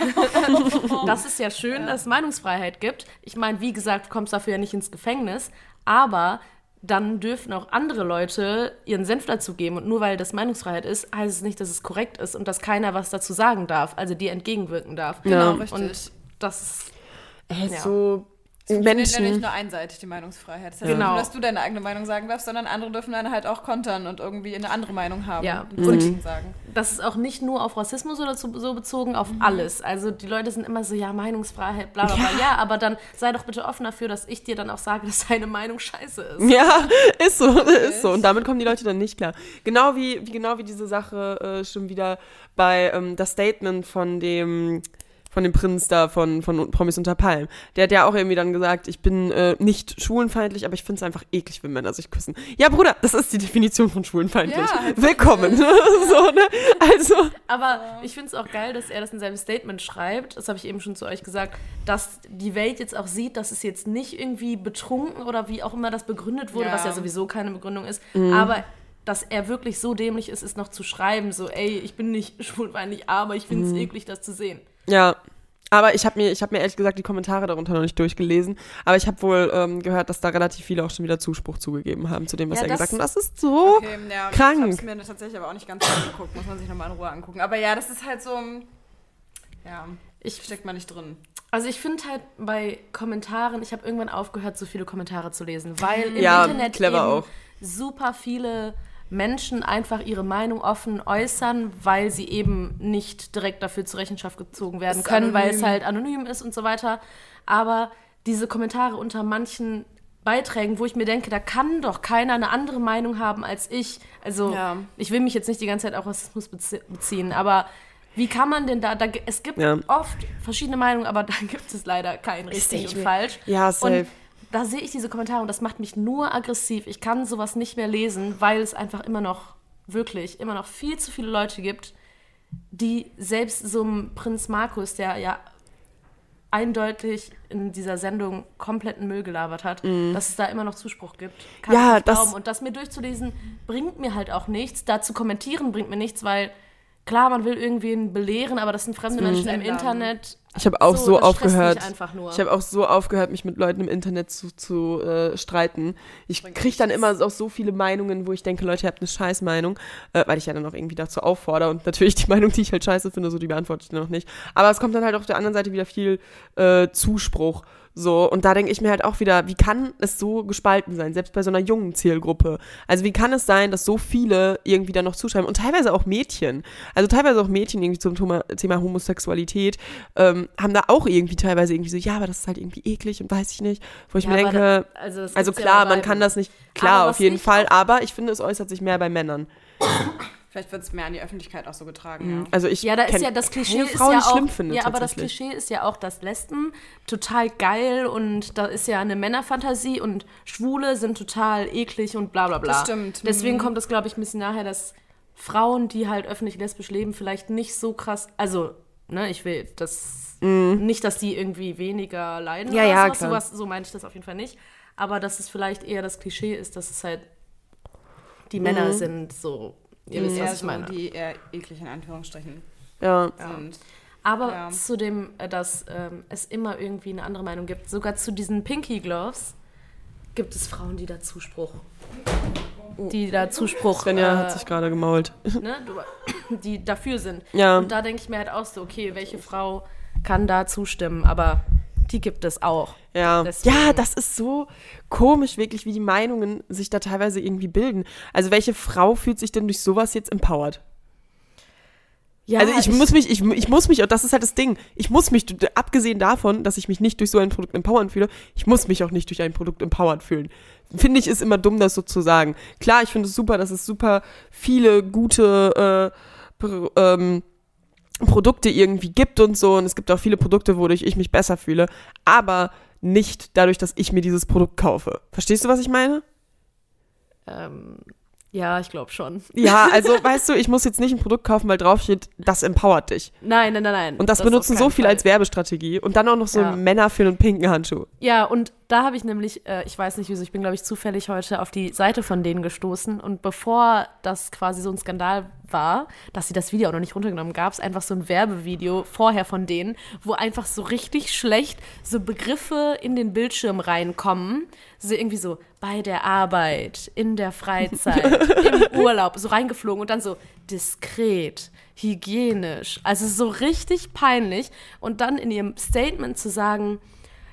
Speaker 3: das ist ja schön, dass es Meinungsfreiheit gibt. Ich meine, wie gesagt, du kommst dafür ja nicht ins Gefängnis, aber dann dürfen auch andere Leute ihren Senf dazu geben. Und nur weil das Meinungsfreiheit ist, heißt es nicht, dass es korrekt ist und dass keiner was dazu sagen darf, also dir entgegenwirken darf.
Speaker 1: Genau,
Speaker 2: Ja.
Speaker 1: richtig.
Speaker 3: Und das ist
Speaker 2: Äh,
Speaker 3: Ja.
Speaker 2: So
Speaker 1: Funktioniert ja nicht
Speaker 2: Menschen.
Speaker 1: nur einseitig, die Meinungsfreiheit. Das heißt
Speaker 3: Genau.
Speaker 1: nicht nur, dass du deine eigene Meinung sagen darfst, sondern andere dürfen dann halt auch kontern und irgendwie eine andere Meinung haben.
Speaker 3: Ja.
Speaker 1: und dagegen sagen.
Speaker 3: das ist auch nicht nur auf Rassismus oder so, so bezogen, auf
Speaker 1: Mhm.
Speaker 3: alles. Also die Leute sind immer so, ja, Meinungsfreiheit, bla bla bla. Ja. aber dann sei doch bitte offen dafür, dass ich dir dann auch sage, dass deine Meinung scheiße ist.
Speaker 2: Ja, ist so, ist so. Und damit kommen die Leute dann nicht klar. Genau wie, wie genau wie diese Sache äh, schon wieder bei ähm, das Statement von dem von dem Prinz da von, von Promis unter Palmen. Der hat ja auch irgendwie dann gesagt, ich bin äh, nicht schwulenfeindlich, aber ich finde es einfach eklig, wenn Männer sich küssen. Ja, Bruder, das ist die Definition von schwulenfeindlich.
Speaker 1: Ja,
Speaker 2: Willkommen. so, ne? Also,
Speaker 3: Aber ich finde es auch geil, dass er das in seinem Statement schreibt, das habe ich eben schon zu euch gesagt, dass die Welt jetzt auch sieht, dass es jetzt nicht irgendwie betrunken oder wie auch immer das begründet wurde,
Speaker 1: Ja.
Speaker 3: was ja sowieso keine Begründung ist,
Speaker 2: Mhm.
Speaker 3: aber dass er wirklich so dämlich ist, ist noch zu schreiben, so, ey, ich bin nicht schwulfeindlich, aber ich finde es
Speaker 2: Mhm.
Speaker 3: eklig, das zu sehen.
Speaker 2: Ja. Aber ich habe mir, ich habe mir ehrlich gesagt die Kommentare darunter noch nicht durchgelesen. Aber ich habe wohl ähm, gehört, dass da relativ viele auch schon wieder Zuspruch zugegeben haben zu dem, was
Speaker 3: Ja,
Speaker 2: er
Speaker 3: das-
Speaker 2: gesagt hat. Und das ist so.
Speaker 1: Okay, ja,
Speaker 2: Krank.
Speaker 1: Ich habe es mir tatsächlich aber auch nicht ganz angeguckt. Muss man sich nochmal in Ruhe angucken. Aber ja, das ist halt so. Ja,
Speaker 3: Ich
Speaker 1: steckt man nicht drin.
Speaker 3: Also ich finde halt bei Kommentaren, ich habe irgendwann aufgehört, so viele Kommentare zu lesen, weil im
Speaker 2: Ja,
Speaker 3: Internet
Speaker 2: clever
Speaker 3: eben
Speaker 2: auch.
Speaker 3: super viele Menschen einfach ihre Meinung offen äußern, weil sie eben nicht direkt dafür zur Rechenschaft gezogen werden
Speaker 1: Ist
Speaker 3: können, weil es
Speaker 1: anonym.
Speaker 3: halt anonym ist und so weiter. Aber diese Kommentare unter manchen Beiträgen, wo ich mir denke, da kann doch keiner eine andere Meinung haben als ich. Also
Speaker 1: Ja.
Speaker 3: ich will mich jetzt nicht die ganze Zeit auf Rassismus bezie- beziehen, aber wie kann man denn da, da es gibt
Speaker 2: Ja.
Speaker 3: oft verschiedene Meinungen, aber da gibt es leider kein richtig
Speaker 2: ich
Speaker 3: und falsch.
Speaker 2: Ja, safe.
Speaker 3: Und da sehe ich diese Kommentare und das macht mich nur aggressiv. Ich kann sowas nicht mehr lesen, weil es einfach immer noch, wirklich, immer noch viel zu viele Leute gibt, die selbst so einem Prinz Markus, der ja eindeutig in dieser Sendung kompletten Müll gelabert hat, dass es da immer noch Zuspruch gibt. Kann
Speaker 2: Mhm. Ja,
Speaker 3: ich nicht
Speaker 2: das-
Speaker 3: glauben. Und das mir durchzulesen, bringt mir halt auch nichts. Da zu kommentieren bringt mir nichts, weil klar, man will irgendwen belehren, aber das sind fremde Menschen im. Internet.
Speaker 2: Ich habe auch so,
Speaker 3: mich
Speaker 2: aufgehört. Ich habe auch so aufgehört, mich mit Leuten im Internet zu, zu äh, streiten. Ich kriege dann immer auch so viele Meinungen, wo ich denke, Leute, ihr habt eine Scheißmeinung, äh, weil ich ja dann auch irgendwie dazu auffordere. Und natürlich die Meinung, die ich halt scheiße finde, so die beantworte ich dann noch nicht. Aber es kommt dann halt auf der anderen Seite wieder viel äh, Zuspruch. So, und da denke ich mir halt auch wieder, wie kann es so gespalten sein, selbst bei so einer jungen Zielgruppe? Also wie kann es sein, dass so viele irgendwie da noch zuschreiben und teilweise auch Mädchen, also teilweise auch Mädchen irgendwie zum Thema, Thema Homosexualität, ähm, haben da auch irgendwie teilweise irgendwie so, ja, aber das ist halt irgendwie eklig und weiß ich nicht, wo ich
Speaker 3: Ja,
Speaker 2: mir denke,
Speaker 3: da- also,
Speaker 2: also
Speaker 3: ja
Speaker 2: klar,
Speaker 3: bei
Speaker 2: man kann das nicht, klar, auf jeden Fall, aber ich finde, es äußert sich mehr bei Männern.
Speaker 1: Vielleicht wird es mehr an die Öffentlichkeit auch so getragen. Ja.
Speaker 2: Also ich
Speaker 3: Ja, da ist ja das Klischee ist
Speaker 2: Frau,
Speaker 3: ja auch,
Speaker 2: schlimm finde,
Speaker 3: ja, aber das. Klischee ist ja auch, dass Lesben total geil und da ist ja eine Männerfantasie und Schwule sind total eklig und bla bla bla.
Speaker 1: Das stimmt.
Speaker 3: Deswegen
Speaker 1: Mhm.
Speaker 3: kommt das, glaube ich, ein bisschen nachher, dass Frauen, die halt öffentlich lesbisch leben, vielleicht nicht so krass, also, ne, ich will das nicht, dass die irgendwie weniger leiden
Speaker 2: Mhm. Ja,
Speaker 3: oder
Speaker 2: ja,
Speaker 3: so,
Speaker 2: klar.
Speaker 3: sowas, so meine ich das auf jeden Fall nicht. Aber dass es vielleicht eher das Klischee ist, dass es halt die Männer sind, so, ihr wisst, was ich
Speaker 1: so,
Speaker 3: meine.
Speaker 1: die eher eklig in Anführungsstrichen
Speaker 2: Ja.
Speaker 1: sind.
Speaker 3: Aber
Speaker 1: Ja.
Speaker 3: zu dem, äh, dass ähm, es immer irgendwie eine andere Meinung gibt, sogar zu diesen Pinky Gloves gibt es Frauen, die da Zuspruch, die da Zuspruch,
Speaker 2: Svenja
Speaker 3: äh,
Speaker 2: hat sich gerade gemault.
Speaker 3: ne, du- die dafür sind.
Speaker 2: Ja.
Speaker 3: Und da denke ich mir halt auch so, okay, welche Frau kann da zustimmen? Aber die gibt es auch.
Speaker 2: Ja.
Speaker 3: Deswegen-
Speaker 2: ja, das ist so komisch, wirklich, wie die Meinungen sich da teilweise irgendwie bilden. Also welche Frau fühlt sich denn durch sowas jetzt empowered?
Speaker 3: Ja,
Speaker 2: also ich, muss mich, ich, ich muss mich, und das ist halt das Ding, ich muss mich, abgesehen davon, dass ich mich nicht durch so ein Produkt empowern fühle, ich muss mich auch nicht durch ein Produkt empowern fühlen. Finde ich, ist immer dumm, das so zu sagen. Klar, ich finde es super, dass es super viele gute äh, ähm, Produkte irgendwie gibt und so. Und es gibt auch viele Produkte, wodurch ich mich besser fühle. Aber nicht dadurch, dass ich mir dieses Produkt kaufe. Verstehst du, was ich meine?
Speaker 3: Ähm, ja, ich glaube schon.
Speaker 2: Ja, also weißt du, ich muss jetzt nicht ein Produkt kaufen, weil drauf steht, das empowert dich.
Speaker 3: Nein, nein, nein, nein.
Speaker 2: Und das,
Speaker 3: auf
Speaker 2: benutzen so viele
Speaker 3: Fall.
Speaker 2: als Werbestrategie. Und dann auch noch so
Speaker 3: Ja.
Speaker 2: Männer für einen pinken Handschuh.
Speaker 3: Ja, und da habe ich nämlich, äh, ich weiß nicht wieso, ich bin, glaube ich, zufällig heute auf die Seite von denen gestoßen. Und bevor das quasi so ein Skandal war, dass sie das Video auch noch nicht runtergenommen gab es einfach so ein Werbevideo vorher von denen, wo einfach so richtig schlecht so Begriffe in den Bildschirm reinkommen. So irgendwie so bei der Arbeit, in der Freizeit, im Urlaub, so reingeflogen und dann so diskret, hygienisch. Also so richtig peinlich. Und dann in ihrem Statement zu sagen,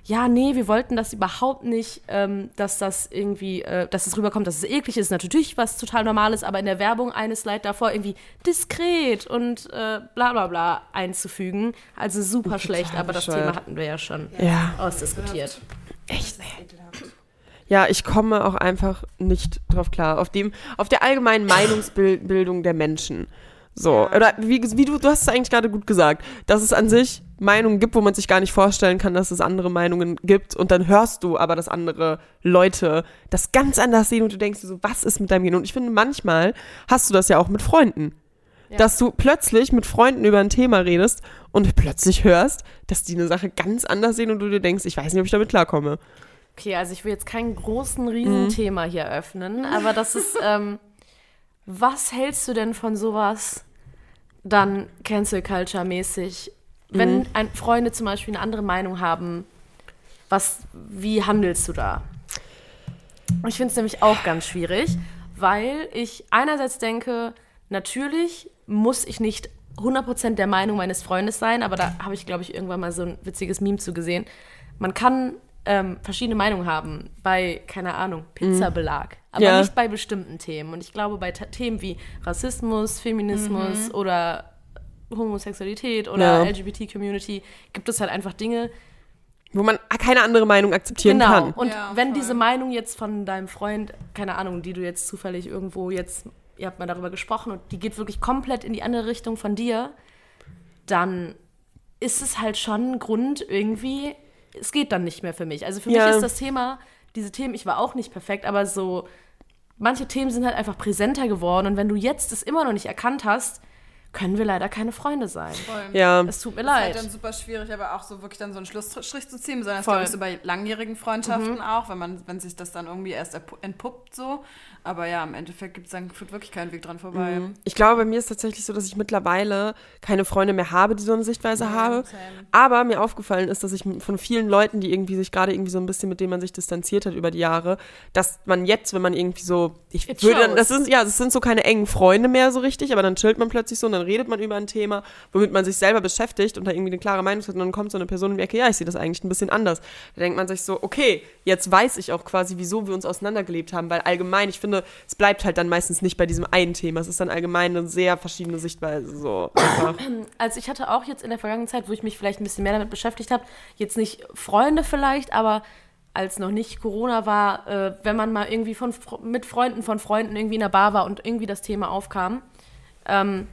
Speaker 3: ja, nee, wir wollten das überhaupt nicht, ähm, dass das irgendwie, äh, dass es rüberkommt, dass es eklig ist. Natürlich was total Normales, aber in der Werbung eine Slide davor irgendwie diskret und äh, bla bla bla einzufügen. Also super schlecht, aber das. Thema hatten wir ja schon
Speaker 2: Ja.
Speaker 3: ausdiskutiert.
Speaker 2: Echt? Ja, ich komme auch einfach nicht drauf klar. Auf dem, auf der allgemeinen Meinungsbildung der Menschen. So. Oder wie, wie du, du hast es eigentlich gerade gut gesagt, dass es an sich Meinungen gibt, wo man sich gar nicht vorstellen kann, dass es andere Meinungen gibt. Und dann hörst du aber, dass andere Leute das ganz anders sehen und du denkst dir so, was ist mit deinem Gehirn? Und ich finde, manchmal hast du das ja auch mit Freunden. Dass du plötzlich mit Freunden über ein Thema redest und plötzlich hörst, dass die eine Sache ganz anders sehen und du dir denkst, ich weiß nicht, ob ich damit klarkomme.
Speaker 3: Okay, also ich will jetzt kein großen Riesenthema hier öffnen, aber das ist, ähm, was hältst du denn von sowas dann Cancel Culture mäßig, wenn ein, Freunde zum Beispiel eine andere Meinung haben, was, wie handelst du da? Ich finde es nämlich auch ganz schwierig, weil ich einerseits denke, natürlich muss ich nicht 100% der Meinung meines Freundes sein, aber da habe ich, glaube ich, irgendwann mal so ein witziges Meme zu gesehen. Man kann ähm, verschiedene Meinungen haben bei, keine Ahnung, Pizzabelag, aber
Speaker 2: Ja.
Speaker 3: nicht bei bestimmten Themen. Und ich glaube, bei Themen wie Rassismus, Feminismus oder Homosexualität oder
Speaker 2: Ja.
Speaker 3: LGBT-Community gibt es halt einfach Dinge,
Speaker 2: Wo man keine andere Meinung akzeptieren
Speaker 3: genau.
Speaker 2: kann.
Speaker 3: Und
Speaker 1: Ja,
Speaker 3: wenn
Speaker 1: voll.
Speaker 3: diese Meinung jetzt von deinem Freund, keine Ahnung, die du jetzt zufällig irgendwo jetzt, ihr habt mal darüber gesprochen und die geht wirklich komplett in die andere Richtung von dir, dann ist es halt schon ein Grund irgendwie, es geht dann nicht mehr für mich. Also für
Speaker 2: Ja.
Speaker 3: mich ist das Thema, diese Themen, ich war auch nicht perfekt, aber so, manche Themen sind halt einfach präsenter geworden und wenn du jetzt es immer noch nicht erkannt hast, können wir leider keine Freunde sein.
Speaker 1: Voll.
Speaker 2: Ja,
Speaker 3: Es tut mir
Speaker 1: Ist halt
Speaker 3: leid.
Speaker 1: dann super schwierig, aber auch so wirklich dann so einen Schlussstrich zu ziehen, sondern das
Speaker 3: Voll.
Speaker 1: glaube ich so bei langjährigen Freundschaften auch, wenn man, wenn sich das dann irgendwie erst entpuppt so. Aber ja, im Endeffekt gibt es dann führt wirklich keinen Weg dran vorbei.
Speaker 2: ich glaube, bei mir ist tatsächlich so, dass ich mittlerweile keine Freunde mehr habe, die so eine Sichtweise habe.
Speaker 1: same.
Speaker 2: Aber mir aufgefallen ist, dass ich von vielen Leuten, die irgendwie sich gerade irgendwie so ein bisschen mit denen man sich distanziert hat über die Jahre, dass man jetzt, wenn man irgendwie so, ich
Speaker 3: It
Speaker 2: würde,
Speaker 3: shows.
Speaker 2: das sind ja, das sind so keine engen Freunde mehr so richtig, aber dann chillt man plötzlich so und dann redet man über ein Thema, womit man sich selber beschäftigt und da irgendwie eine klare Meinung hat und dann kommt so eine Person die Ecke, ja, ich sehe das eigentlich ein bisschen anders. Da denkt man sich so, okay, jetzt weiß ich auch quasi, wieso wir uns auseinandergelebt haben, weil allgemein, ich finde, es bleibt halt dann meistens nicht bei diesem einen Thema, es ist dann allgemein eine sehr verschiedene Sichtweise so.
Speaker 3: Also ich hatte auch jetzt in der vergangenen Zeit, wo ich mich vielleicht ein bisschen mehr damit beschäftigt habe, jetzt nicht Freunde vielleicht, aber als noch nicht Corona war, äh, wenn man mal irgendwie von, mit Freunden von Freunden irgendwie in der Bar war und irgendwie das Thema aufkam, ähm,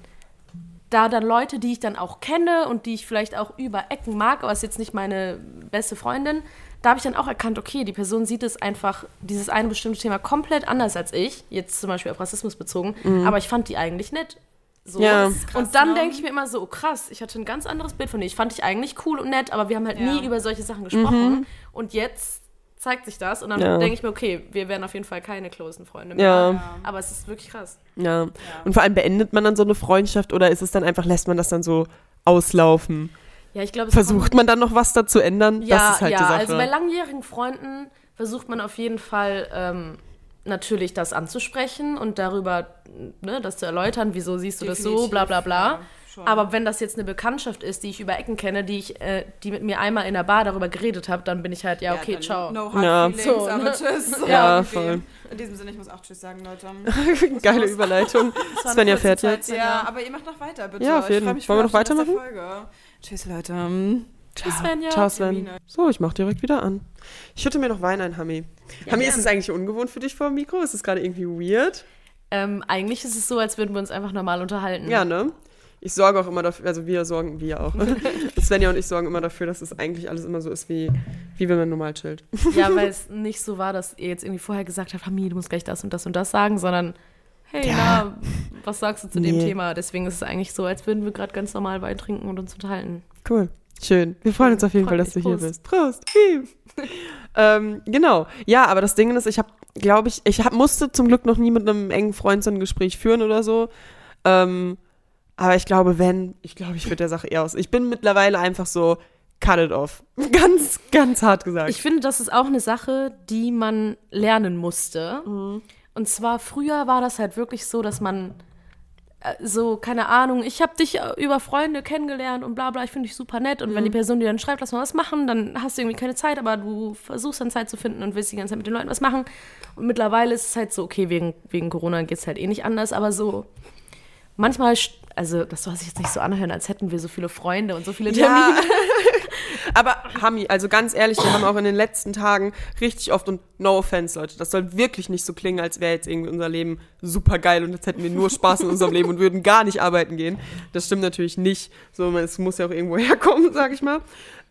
Speaker 3: da dann Leute, die ich dann auch kenne und die ich vielleicht auch über Ecken mag, aber ist jetzt nicht meine beste Freundin, da habe ich dann auch erkannt, okay, die Person sieht es einfach, dieses eine bestimmte Thema komplett anders als ich, jetzt zum Beispiel auf Rassismus bezogen, aber ich fand die eigentlich nett. So.
Speaker 2: Ja.
Speaker 1: Krass,
Speaker 3: und dann
Speaker 1: ne?
Speaker 3: denke ich mir immer so, oh krass, ich hatte ein ganz anderes Bild von dir. Ich fand dich eigentlich cool und nett, aber wir haben halt
Speaker 1: Ja.
Speaker 3: nie über solche Sachen gesprochen. Und jetzt zeigt sich das und dann
Speaker 2: Ja.
Speaker 3: denke ich mir, okay, wir werden auf jeden Fall keine closen Freunde mehr.
Speaker 2: Ja.
Speaker 3: Aber es ist wirklich krass.
Speaker 2: Ja. Und vor allem beendet man dann so eine Freundschaft oder ist es dann einfach, lässt man das dann so auslaufen?
Speaker 3: Ja, ich glaube, es
Speaker 2: Versucht man dann noch was da zu ändern?
Speaker 3: Ja,
Speaker 2: das ist halt
Speaker 3: ja.
Speaker 2: die Sache.
Speaker 3: also bei langjährigen Freunden versucht man auf jeden Fall ähm, natürlich das anzusprechen und darüber ne, das zu erläutern, wieso siehst du das so, bla bla bla.
Speaker 1: Ja. schon.
Speaker 3: Aber wenn das jetzt eine Bekanntschaft ist, die ich über Ecken kenne, die ich, äh, die mit mir einmal in der Bar darüber geredet hat, dann bin ich halt, ja, okay,
Speaker 1: dann
Speaker 3: ciao.
Speaker 1: No hard
Speaker 2: Ja.
Speaker 1: feelings,
Speaker 3: So,
Speaker 1: aber
Speaker 3: ne?
Speaker 1: tschüss.
Speaker 2: Ja,
Speaker 1: Irgendwie.
Speaker 2: voll.
Speaker 1: In diesem Sinne, ich muss auch tschüss sagen, Leute.
Speaker 2: Geile Überleitung. Svenja fährt
Speaker 3: Zeit.
Speaker 2: jetzt.
Speaker 1: Ja, aber ihr macht noch weiter, bitte.
Speaker 2: Ja, auf jeden.
Speaker 1: Mich
Speaker 2: Wollen wir noch weitermachen?
Speaker 1: Tschüss, Leute.
Speaker 3: Tschüss, Svenja.
Speaker 2: Ciao, Sven. So, ich mach direkt wieder an. Ich schütte mir noch Wein ein, Hami. Hami, ist es eigentlich ungewohnt für dich vor dem Mikro? Ist es gerade irgendwie weird?
Speaker 3: Ähm, eigentlich ist es so, als würden wir uns einfach normal unterhalten.
Speaker 2: Ja, ne? Ich sorge auch immer dafür, also wir sorgen, wir auch. Svenja und ich sorgen immer dafür, dass es eigentlich alles immer so ist, wie, wie wenn man normal chillt.
Speaker 3: Ja, weil es nicht so war, dass ihr jetzt irgendwie vorher gesagt habt, Hami, du musst gleich das und das und das sagen, sondern hey,
Speaker 2: Ja.
Speaker 3: na, was sagst du zu dem
Speaker 2: Nee.
Speaker 3: Thema? Deswegen ist es eigentlich so, als würden wir gerade ganz normal Wein trinken und uns unterhalten.
Speaker 2: Cool. Schön. Wir freuen uns auf jeden
Speaker 3: Freut
Speaker 2: Fall, dass du
Speaker 3: mich.
Speaker 2: hier
Speaker 3: Prost.
Speaker 2: bist. Prost. Ähm, genau. Ja, aber das Ding ist, ich habe, glaube ich, ich hab, musste zum Glück noch nie mit einem engen Freund so ein Gespräch führen oder so. Ähm, aber ich glaube, wenn, ich glaube, ich würde der Sache eher aus. Ich bin mittlerweile einfach so, cut it off. Ganz, ganz hart gesagt.
Speaker 3: Ich finde, das ist auch eine Sache, die man lernen musste.
Speaker 2: Mhm.
Speaker 3: Und zwar früher war das halt wirklich so, dass man äh, so, keine Ahnung, ich habe dich äh, über Freunde kennengelernt und bla bla, ich finde dich super nett. Und wenn
Speaker 2: Mhm.
Speaker 3: die Person dir dann schreibt, lass mal was machen, dann hast du irgendwie keine Zeit, aber du versuchst dann Zeit zu finden und willst die ganze Zeit mit den Leuten was machen. Und mittlerweile ist es halt so, okay, wegen, wegen Corona geht es halt eh nicht anders, aber so manchmal, also das soll sich jetzt nicht so anhören, als hätten wir so viele Freunde und so viele Termine.
Speaker 2: Ja. Aber Hami, also ganz ehrlich, wir haben auch in den letzten Tagen richtig oft und no offense, Leute, das soll wirklich nicht so klingen, als wäre jetzt irgendwie unser Leben super geil und jetzt hätten wir nur Spaß in unserem Leben und würden gar nicht arbeiten gehen. Das stimmt natürlich nicht. So, es muss ja auch irgendwo herkommen, sag ich mal.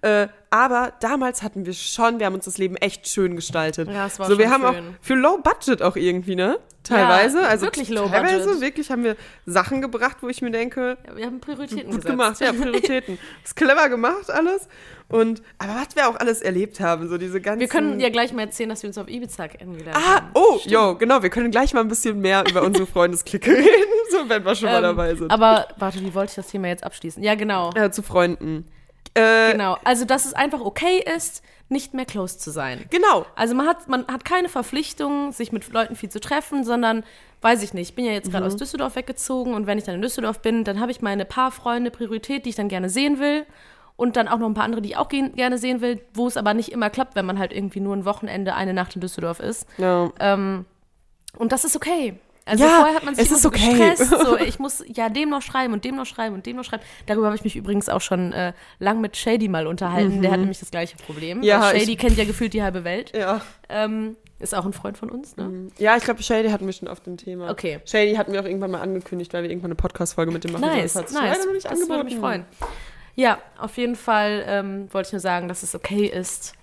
Speaker 2: Äh, aber damals hatten wir schon, wir haben uns das Leben echt schön gestaltet.
Speaker 3: Ja, es war
Speaker 2: so, wir haben
Speaker 3: schön.
Speaker 2: auch für Low Budget auch irgendwie, ne? Teilweise.
Speaker 3: Ja,
Speaker 2: also
Speaker 3: wirklich low
Speaker 2: teilweise
Speaker 3: budget.
Speaker 2: wirklich haben wir Sachen gebracht, wo ich mir denke,
Speaker 3: Ja, wir haben Prioritäten
Speaker 2: Gut
Speaker 3: gesetzt.
Speaker 2: gemacht, ja, Prioritäten. ist clever gemacht alles. Und, aber was wir auch alles erlebt haben, so diese ganzen...
Speaker 3: Wir können ja gleich mal erzählen, dass wir uns auf Ibiza kennengelernt
Speaker 2: Ah,
Speaker 3: haben.
Speaker 2: oh, jo, genau, wir können gleich mal ein bisschen mehr über unsere Freundesklicke reden, so wenn wir schon mal
Speaker 3: Ähm,
Speaker 2: dabei sind.
Speaker 3: Aber warte, wie wollte ich das Thema jetzt abschließen? Ja, genau.
Speaker 2: äh, zu Freunden. Äh,
Speaker 3: Genau. Also, dass es einfach okay ist, nicht mehr close zu sein.
Speaker 2: genau.
Speaker 3: Also man hat, man hat keine Verpflichtung, sich mit Leuten viel zu treffen, sondern, weiß ich nicht, ich bin ja jetzt gerade
Speaker 2: Mhm.
Speaker 3: aus Düsseldorf weggezogen und wenn ich dann in Düsseldorf bin, dann habe ich meine paar Freunde Priorität, die ich dann gerne sehen will. Und dann auch noch ein paar andere, die ich auch gerne sehen will, wo es aber nicht immer klappt, wenn man halt irgendwie nur ein Wochenende, eine Nacht in Düsseldorf ist.
Speaker 2: Ja.
Speaker 3: Ähm, und das ist okay. Also
Speaker 2: Ja,
Speaker 3: vorher hat man sich
Speaker 2: es ist
Speaker 3: so
Speaker 2: okay.
Speaker 3: gestresst, so ich muss ja dem noch schreiben und dem noch schreiben und dem noch schreiben. Darüber habe ich mich übrigens auch schon äh, lang mit Shady mal unterhalten. Der hat nämlich das gleiche Problem.
Speaker 2: Mhm. Ja,
Speaker 3: Shady
Speaker 2: ich-
Speaker 3: kennt ja gefühlt die halbe Welt.
Speaker 2: Ja.
Speaker 3: Ähm, ist auch ein Freund von uns, ne?
Speaker 2: Ja, ich glaube, Shady hatten wir schon auf dem Thema.
Speaker 3: Okay.
Speaker 2: Shady hatten wir auch irgendwann mal angekündigt, weil wir irgendwann eine Podcast-Folge mit dem machen
Speaker 3: Nice,
Speaker 2: sollen. Das
Speaker 3: nice.
Speaker 2: leider noch nicht
Speaker 3: das würde mich freuen. Ja, auf jeden Fall ähm, wollte ich nur sagen, dass es okay ist,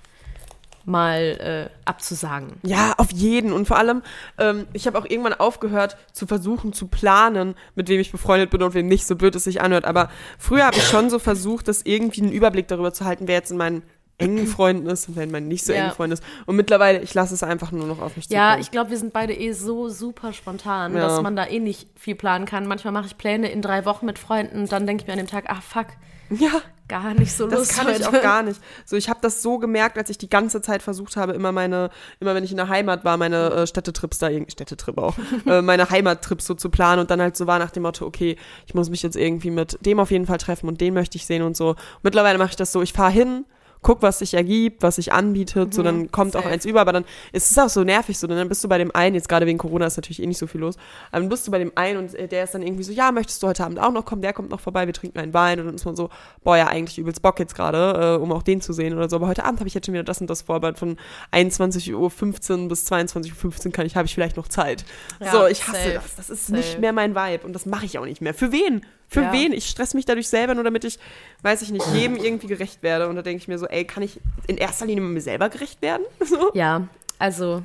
Speaker 3: mal äh, abzusagen.
Speaker 2: Ja, auf jeden. Und vor allem, ähm, ich habe auch irgendwann aufgehört zu versuchen zu planen, mit wem ich befreundet bin und wem nicht, so blöd es sich anhört. Aber früher habe ich schon so versucht, das irgendwie einen Überblick darüber zu halten, wer jetzt in meinen engen Freunden ist und wer in meinen nicht so
Speaker 3: Ja.
Speaker 2: engen Freunden ist. Und mittlerweile, ich lasse es einfach nur noch auf mich
Speaker 3: Ja,
Speaker 2: zukommen.
Speaker 3: ich glaube, wir sind beide eh so super spontan,
Speaker 2: Ja.
Speaker 3: dass man da eh nicht viel planen kann. Manchmal mache ich Pläne in drei Wochen mit Freunden, dann denke ich mir an dem Tag, ach fuck,
Speaker 2: ja,
Speaker 3: gar nicht so
Speaker 2: das
Speaker 3: Lust
Speaker 2: kann ich
Speaker 3: heute.
Speaker 2: auch gar nicht. So, ich habe das so gemerkt, als ich die ganze Zeit versucht habe, immer meine, immer wenn ich in der Heimat war, meine äh, Städtetrips da, irgendwie- Städtetrip auch, äh, meine Heimattrips so zu planen und dann halt so war nach dem Motto, okay, ich muss mich jetzt irgendwie mit dem auf jeden Fall treffen und den möchte ich sehen und so. Mittlerweile mache ich das so, ich fahre hin, guck, was sich ergibt, was sich anbietet, so dann kommt auch
Speaker 3: safe.
Speaker 2: eins über, aber dann ist es auch so nervig, so dann bist du bei dem einen, jetzt gerade wegen Corona ist natürlich eh nicht so viel los, aber dann bist du bei dem einen und äh, der ist dann irgendwie so, ja, möchtest du heute Abend auch noch kommen, der kommt noch vorbei, wir trinken einen Wein und dann ist man so, boah, ja, eigentlich übelst Bock jetzt gerade, äh, um auch den zu sehen oder so, aber heute Abend habe ich jetzt schon wieder das und das vor, aber von 21.15 Uhr bis 22.15 Uhr kann ich, habe ich vielleicht noch Zeit.
Speaker 3: Ja,
Speaker 2: so, ich hasse
Speaker 3: safe,
Speaker 2: das, das ist
Speaker 3: safe.
Speaker 2: nicht mehr mein Vibe und das mache ich auch nicht mehr. Für wen? Für
Speaker 3: Ja.
Speaker 2: wen? Ich stress mich dadurch selber nur, damit ich, weiß ich nicht, jedem irgendwie gerecht werde. Und da denke ich mir so, ey, kann ich in erster Linie mir selber gerecht werden? So.
Speaker 3: Ja, also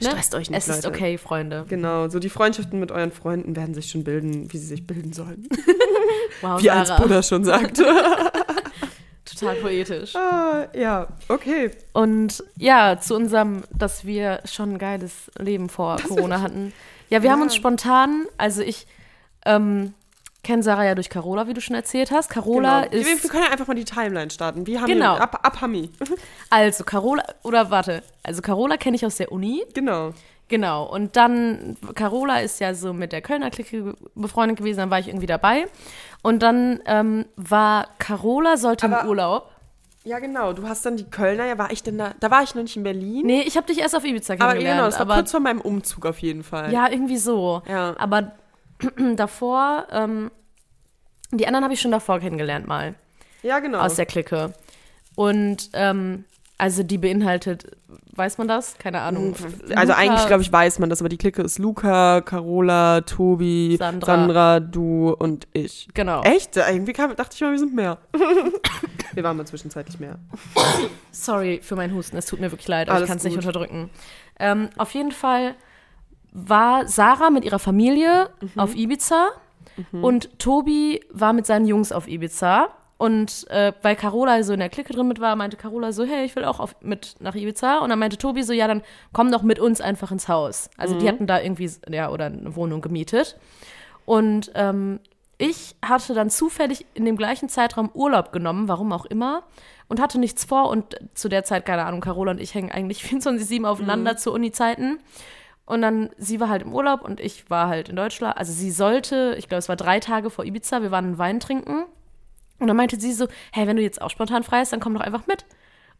Speaker 3: ne?
Speaker 2: Stresst euch nicht,
Speaker 3: Es ist
Speaker 2: Leute.
Speaker 3: okay, Freunde.
Speaker 2: Genau, so die Freundschaften mit euren Freunden werden sich schon bilden, wie sie sich bilden sollen.
Speaker 3: Wow,
Speaker 2: Wie als
Speaker 3: Sarah.
Speaker 2: Buddha schon sagt.
Speaker 3: Total poetisch.
Speaker 2: ah, ja, okay.
Speaker 3: Und ja, zu unserem, dass wir schon ein geiles Leben vor Corona hatten. Ja, wir haben uns spontan, also ich ähm, kenne Sarah ja durch Carola, wie du schon erzählt hast. Carola
Speaker 2: genau.
Speaker 3: ist.
Speaker 2: wir können ja einfach mal die Timeline starten. Wie haben
Speaker 3: Genau.
Speaker 2: wir, ab, ab Hami.
Speaker 3: Also, Carola, oder warte, also Carola kenne ich aus der Uni.
Speaker 2: genau.
Speaker 3: Genau. Und dann, Carola ist ja so mit der Kölner Clique befreundet gewesen, dann war ich irgendwie dabei. Und dann ähm, war Carola, sollte
Speaker 2: Aber-
Speaker 3: im Urlaub.
Speaker 2: Ja, genau. Du hast dann die Kölner, ja, war ich denn da? Da war ich noch nicht in Berlin.
Speaker 3: Nee, ich habe dich erst auf Ibiza
Speaker 2: aber
Speaker 3: kennengelernt.
Speaker 2: genau, das war
Speaker 3: aber
Speaker 2: kurz vor meinem Umzug auf jeden Fall.
Speaker 3: Ja, irgendwie so.
Speaker 2: Ja.
Speaker 3: Aber davor, ähm, die anderen habe ich schon davor kennengelernt mal
Speaker 2: Ja, genau.
Speaker 3: aus der Clique. Und ähm, also die beinhaltet, weiß man das? Keine Ahnung.
Speaker 2: also
Speaker 3: Luca-
Speaker 2: eigentlich, glaube ich, weiß man das, aber die Clique ist Luca, Carola, Tobi,
Speaker 3: Sandra.
Speaker 2: Sandra, du und ich.
Speaker 3: Genau.
Speaker 2: Echt? Irgendwie kam, dachte ich mal, wir sind mehr. wir waren mal zwischenzeitlich mehr.
Speaker 3: Sorry für meinen Husten, es tut mir wirklich leid, aber ich kann es nicht unterdrücken. Ähm, auf jeden Fall war Sarah mit ihrer Familie
Speaker 2: Mhm.
Speaker 3: auf Ibiza und Tobi war mit seinen Jungs auf Ibiza. Und äh, weil Carola so in der Clique drin mit war, meinte Carola so, hey, ich will auch auf, mit nach Ibiza. Und dann meinte Tobi so, ja, dann komm doch mit uns einfach ins Haus. Also
Speaker 2: Mhm.
Speaker 3: die hatten da irgendwie, ja, oder eine Wohnung gemietet. Und ähm, ich hatte dann zufällig in dem gleichen Zeitraum Urlaub genommen, warum auch immer, und hatte nichts vor. Und zu der Zeit, keine Ahnung, Carola und ich hängen eigentlich 24-7 aufeinander zu Uni-Zeiten. Und dann, sie war halt im Urlaub und ich war halt in Deutschland. Also sie sollte, ich glaube, es war drei Tage vor Ibiza, wir waren Wein trinken. Und dann meinte sie so, hey, wenn du jetzt auch spontan frei bist, dann komm doch einfach mit.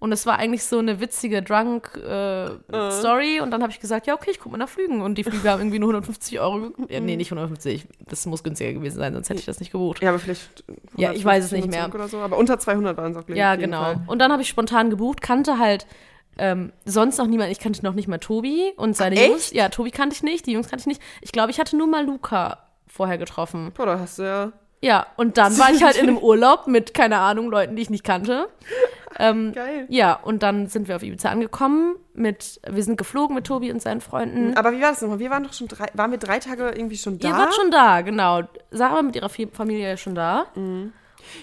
Speaker 3: Und es war eigentlich so eine witzige Drunk-Story. und dann habe ich gesagt, ja, okay, ich gucke mal nach Flügen. Und die Flüge haben irgendwie nur 150 Euro. Ja, nee, nicht 150. Das muss günstiger gewesen sein, sonst hätte ich das nicht gebucht.
Speaker 2: Ja, aber vielleicht.
Speaker 3: Ja, ich weiß es nicht
Speaker 2: 150
Speaker 3: mehr.
Speaker 2: so, aber unter 200 waren es auch, glaube ich.
Speaker 3: Ja, genau.
Speaker 2: Fall.
Speaker 3: Und dann habe ich spontan gebucht, kannte halt ähm, sonst noch niemand. Ich kannte noch nicht mal Tobi und seine
Speaker 2: Echt?
Speaker 3: Jungs. Ja, Tobi kannte ich nicht, die Jungs kannte ich nicht. Ich glaube, ich hatte nur mal Luca vorher getroffen.
Speaker 2: Boah, da hast du ja.
Speaker 3: Ja, und dann war ich halt in einem Urlaub mit, keine Ahnung, Leuten, die ich nicht kannte. Ähm,
Speaker 2: Geil.
Speaker 3: ja, und dann sind wir auf Ibiza angekommen. Mit, wir sind geflogen mit Tobi und seinen Freunden.
Speaker 2: Aber wie war das nochmal? Wir waren doch schon drei. Waren wir drei Tage irgendwie schon da?
Speaker 3: Ihr wart schon da, genau. Sarah war mit ihrer Familie ja schon da.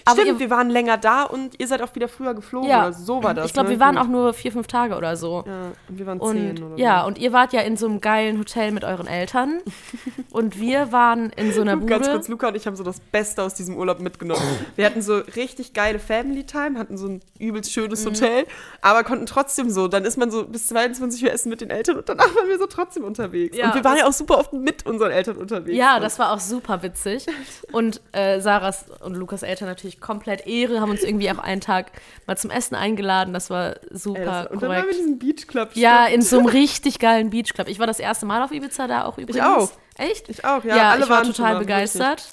Speaker 3: Aber
Speaker 2: Stimmt,
Speaker 3: ihr,
Speaker 2: wir waren länger da und ihr seid auch wieder früher geflogen.
Speaker 3: Ja.
Speaker 2: Oder so war das.
Speaker 3: ich glaube,
Speaker 2: ne?
Speaker 3: wir waren
Speaker 2: Gut.
Speaker 3: auch nur vier, fünf Tage oder so.
Speaker 2: Ja, und wir waren
Speaker 3: Und
Speaker 2: zehn oder
Speaker 3: ja,
Speaker 2: so.
Speaker 3: und ihr wart ja in so einem geilen Hotel mit euren Eltern. und wir waren in so einer Bude.
Speaker 2: Ganz kurz, Luca und ich haben so das Beste aus diesem Urlaub mitgenommen. Wir hatten so richtig geile Family Time, hatten so ein übelst
Speaker 3: Mhm.
Speaker 2: schönes Hotel, aber konnten trotzdem so, dann ist man so bis 22 Uhr essen mit den Eltern und danach waren wir so trotzdem unterwegs.
Speaker 3: Ja,
Speaker 2: und wir waren ja auch super oft mit unseren Eltern unterwegs.
Speaker 3: Ja, das war auch super witzig. Und äh, Sarahs und Lukas Eltern natürlich komplett Ehre, haben uns irgendwie auch einen Tag mal zum Essen eingeladen. Das war super
Speaker 2: Ey, das, und dann waren wir in diesem Beach Club.
Speaker 3: Ja, in so einem richtig geilen Beachclub. Ich war das erste Mal auf Ibiza da auch übrigens.
Speaker 2: auch.
Speaker 3: Echt?
Speaker 2: Ich auch, ja.
Speaker 3: Ja,
Speaker 2: alle
Speaker 3: ich war total begeistert.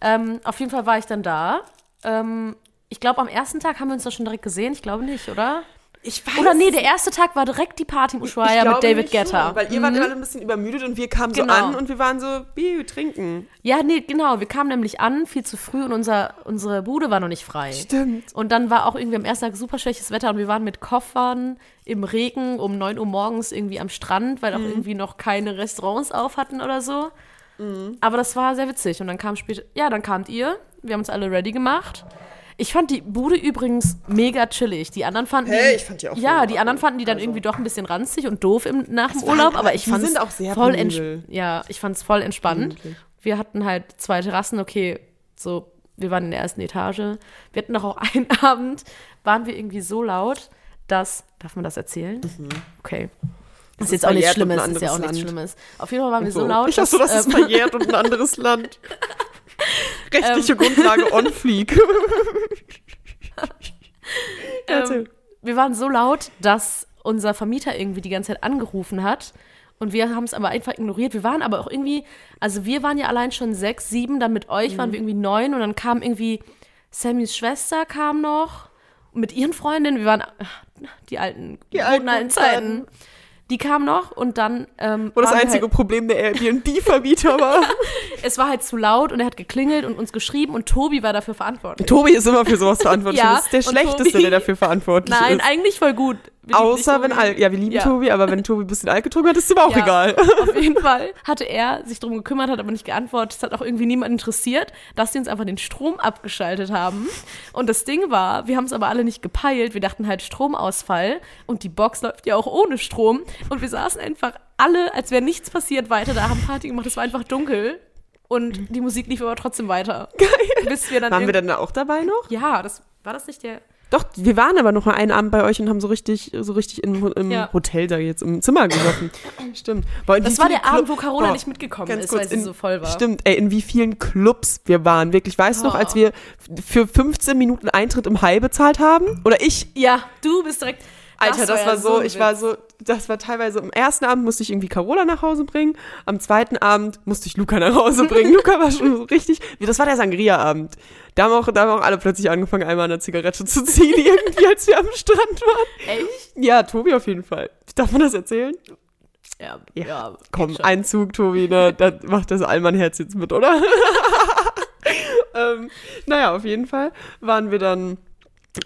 Speaker 3: Ähm, auf jeden Fall war ich dann da. Ähm, ich glaube, am ersten Tag haben wir uns doch schon direkt gesehen. Ich glaube nicht, oder?
Speaker 2: Ich weiß
Speaker 3: Oder nee, der erste Tag war direkt die Party im Ushuaia mit David Guetta.
Speaker 2: Schon, weil ihr wart alle ein bisschen übermüdet und wir kamen
Speaker 3: Genau.
Speaker 2: so an und wir waren so, Biu, trinken.
Speaker 3: Ja, nee, genau. Wir kamen nämlich an, viel zu früh und unser, unsere Bude war noch nicht frei.
Speaker 2: Stimmt.
Speaker 3: Und dann war auch irgendwie am ersten Tag super schlechtes Wetter und wir waren mit Koffern im Regen um 9 Uhr morgens irgendwie am Strand, weil auch irgendwie noch keine Restaurants auf hatten oder so. Aber das war sehr witzig. Und dann kam später, ja, dann kamt ihr. Wir haben uns alle ready gemacht. Ich fand die Bude übrigens mega chillig. Die anderen fanden
Speaker 2: Hey,
Speaker 3: die,
Speaker 2: ich fand die auch
Speaker 3: Ja, die anderen fanden die dann
Speaker 2: Also-
Speaker 3: irgendwie doch ein bisschen ranzig und doof im, nach dem Urlaub, aber ich fand
Speaker 2: sehr
Speaker 3: voll. Ja, ich fand es voll entspannt.
Speaker 2: Gemütlich.
Speaker 3: Wir hatten halt zwei Terrassen, okay, so, wir waren in der ersten Etage. Wir hatten doch auch einen Abend, waren wir irgendwie so laut, dass, darf man das erzählen? Okay. Das ist jetzt auch nichts Schlimmes, ist ja auch nichts. Schlimmes. Auf jeden Fall waren wir so,
Speaker 2: So.
Speaker 3: laut,
Speaker 2: Ich dachte, das ist
Speaker 3: ähm,
Speaker 2: verjährt und ein anderes Land. Rechtliche Grundlage on fleek.
Speaker 3: Ähm, wir waren so laut, dass unser Vermieter irgendwie die ganze Zeit angerufen hat. Und wir haben es aber einfach ignoriert. Wir waren aber auch irgendwie, also wir waren ja allein schon sechs, sieben, dann mit euch
Speaker 2: Mhm.
Speaker 3: waren wir irgendwie neun und dann kam irgendwie Sammys Schwester kam noch mit ihren Freundinnen. Wir waren ach, die alten,
Speaker 2: Die
Speaker 3: guten
Speaker 2: alten
Speaker 3: alten Zeiten. Die kam noch und dann ähm,
Speaker 2: Wo das einzige
Speaker 3: halt,
Speaker 2: Problem der Airbnb-Vermieter war.
Speaker 3: es war halt zu laut und er hat geklingelt und uns geschrieben und Tobi war dafür verantwortlich.
Speaker 2: Tobi ist immer für sowas verantwortlich.
Speaker 3: Ja,
Speaker 2: das ist der Schlechteste,
Speaker 3: Tobi-
Speaker 2: der dafür verantwortlich
Speaker 3: Nein,
Speaker 2: ist.
Speaker 3: eigentlich voll gut.
Speaker 2: Außer wenn. Al ja, wir lieben
Speaker 3: Ja.
Speaker 2: Tobi, aber wenn Tobi ein bisschen Alk getrunken hat, ist ihm auch
Speaker 3: Ja.
Speaker 2: egal.
Speaker 3: Auf jeden Fall hatte er sich darum gekümmert, hat aber nicht geantwortet. Es hat auch irgendwie niemand interessiert, dass sie uns einfach den Strom abgeschaltet haben. Und das Ding war, wir haben es aber alle nicht gepeilt. Wir dachten halt Stromausfall und die Box läuft ja auch ohne Strom. Und wir saßen einfach alle, als wäre nichts passiert, weiter da, haben Party gemacht. Es war einfach dunkel und die Musik lief aber trotzdem weiter. Geil. Bis wir dann
Speaker 2: Waren wir dann da auch dabei noch?
Speaker 3: Ja, das war das nicht der.
Speaker 2: Doch, wir waren aber noch mal einen Abend bei euch und haben so richtig, so richtig im, im
Speaker 3: Ja.
Speaker 2: Hotel, da jetzt, im Zimmer gesoffen. Stimmt. Boah,
Speaker 3: Das war der Abend, wo
Speaker 2: Club-
Speaker 3: Carola
Speaker 2: Boah,
Speaker 3: nicht mitgekommen ist,
Speaker 2: kurz,
Speaker 3: weil sie
Speaker 2: in-
Speaker 3: so voll war.
Speaker 2: Stimmt, ey, in wie vielen Clubs wir waren. Wirklich, weißt du noch,
Speaker 3: Oh.
Speaker 2: als wir für 15 Minuten Eintritt im High bezahlt haben? Oder ich?
Speaker 3: Ja, du bist direkt.
Speaker 2: Alter, das, war
Speaker 3: ja
Speaker 2: so, ich war so, das war teilweise, am ersten Abend musste ich irgendwie Carola nach Hause bringen, am zweiten Abend musste ich Luca nach Hause bringen. Luca war schon so richtig, das war der Sangria-Abend. Da haben, auch, da haben auch alle plötzlich angefangen, einmal eine Zigarette zu ziehen, irgendwie, als wir am Strand waren.
Speaker 3: Echt?
Speaker 2: Ja, Tobi auf jeden Fall. Darf man das erzählen?
Speaker 3: Ja,
Speaker 2: Ja,
Speaker 3: ja.
Speaker 2: Komm, ein Zug, Tobi, ne? Da macht das Allmann-Herz jetzt mit, oder? ähm, naja, auf jeden Fall waren wir dann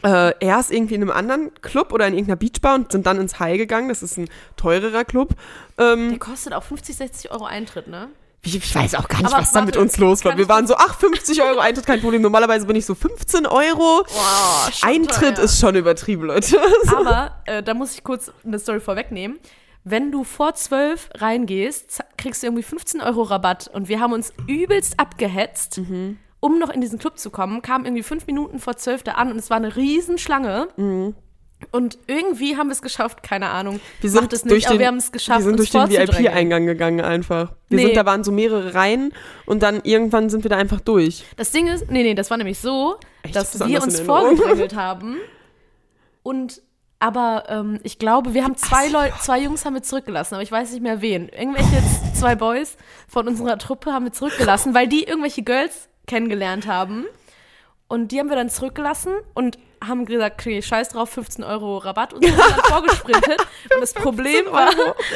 Speaker 2: äh, erst irgendwie in einem anderen Club oder in irgendeiner Beachbar und sind dann ins High gegangen. Das ist ein teurerer Club. Ähm,
Speaker 3: Der kostet auch 50, 60 Euro Eintritt, ne?
Speaker 2: ich, ich weiß auch gar nicht,
Speaker 3: Aber
Speaker 2: was da mit
Speaker 3: warte,
Speaker 2: uns los war. Wir waren so, ach, 50 Euro Eintritt, kein Problem. Normalerweise bin ich so 15 Euro.
Speaker 3: Wow,
Speaker 2: Eintritt ist schon übertrieben, Leute.
Speaker 3: Aber äh, da muss ich kurz eine Story vorwegnehmen. Wenn du vor 12 reingehst, kriegst du irgendwie 15 Euro Rabatt. Und wir haben uns übelst abgehetzt,
Speaker 2: Mhm.
Speaker 3: Um noch in diesen Club zu kommen. Kamen irgendwie fünf Minuten vor 12 da an und es war eine Riesenschlange. Und irgendwie haben wir es geschafft, keine Ahnung.
Speaker 2: Mhm. Wir sind
Speaker 3: Macht es
Speaker 2: durch
Speaker 3: nicht, aber
Speaker 2: den,
Speaker 3: wir haben es geschafft,
Speaker 2: wir sind durch den. VIP-Eingang gegangen einfach. Wir
Speaker 3: Nee.
Speaker 2: sind, da waren so mehrere Reihen und dann irgendwann sind wir da einfach durch.
Speaker 3: Das Ding ist, nee, nee, das war nämlich so, dass
Speaker 2: Ich hab das
Speaker 3: wir uns vorgedrängelt haben und aber ähm, ich glaube, wir haben zwei Leute, zwei Jungs haben wir zurückgelassen, aber ich weiß nicht mehr wen. Irgendwelche zwei Boys von unserer Truppe haben wir zurückgelassen, weil die irgendwelche Girls kennengelernt haben. Und die haben wir dann zurückgelassen und haben gesagt, okay, scheiß drauf, 15 Euro Rabatt und sind dann vorgesprintet. Und das Problem war,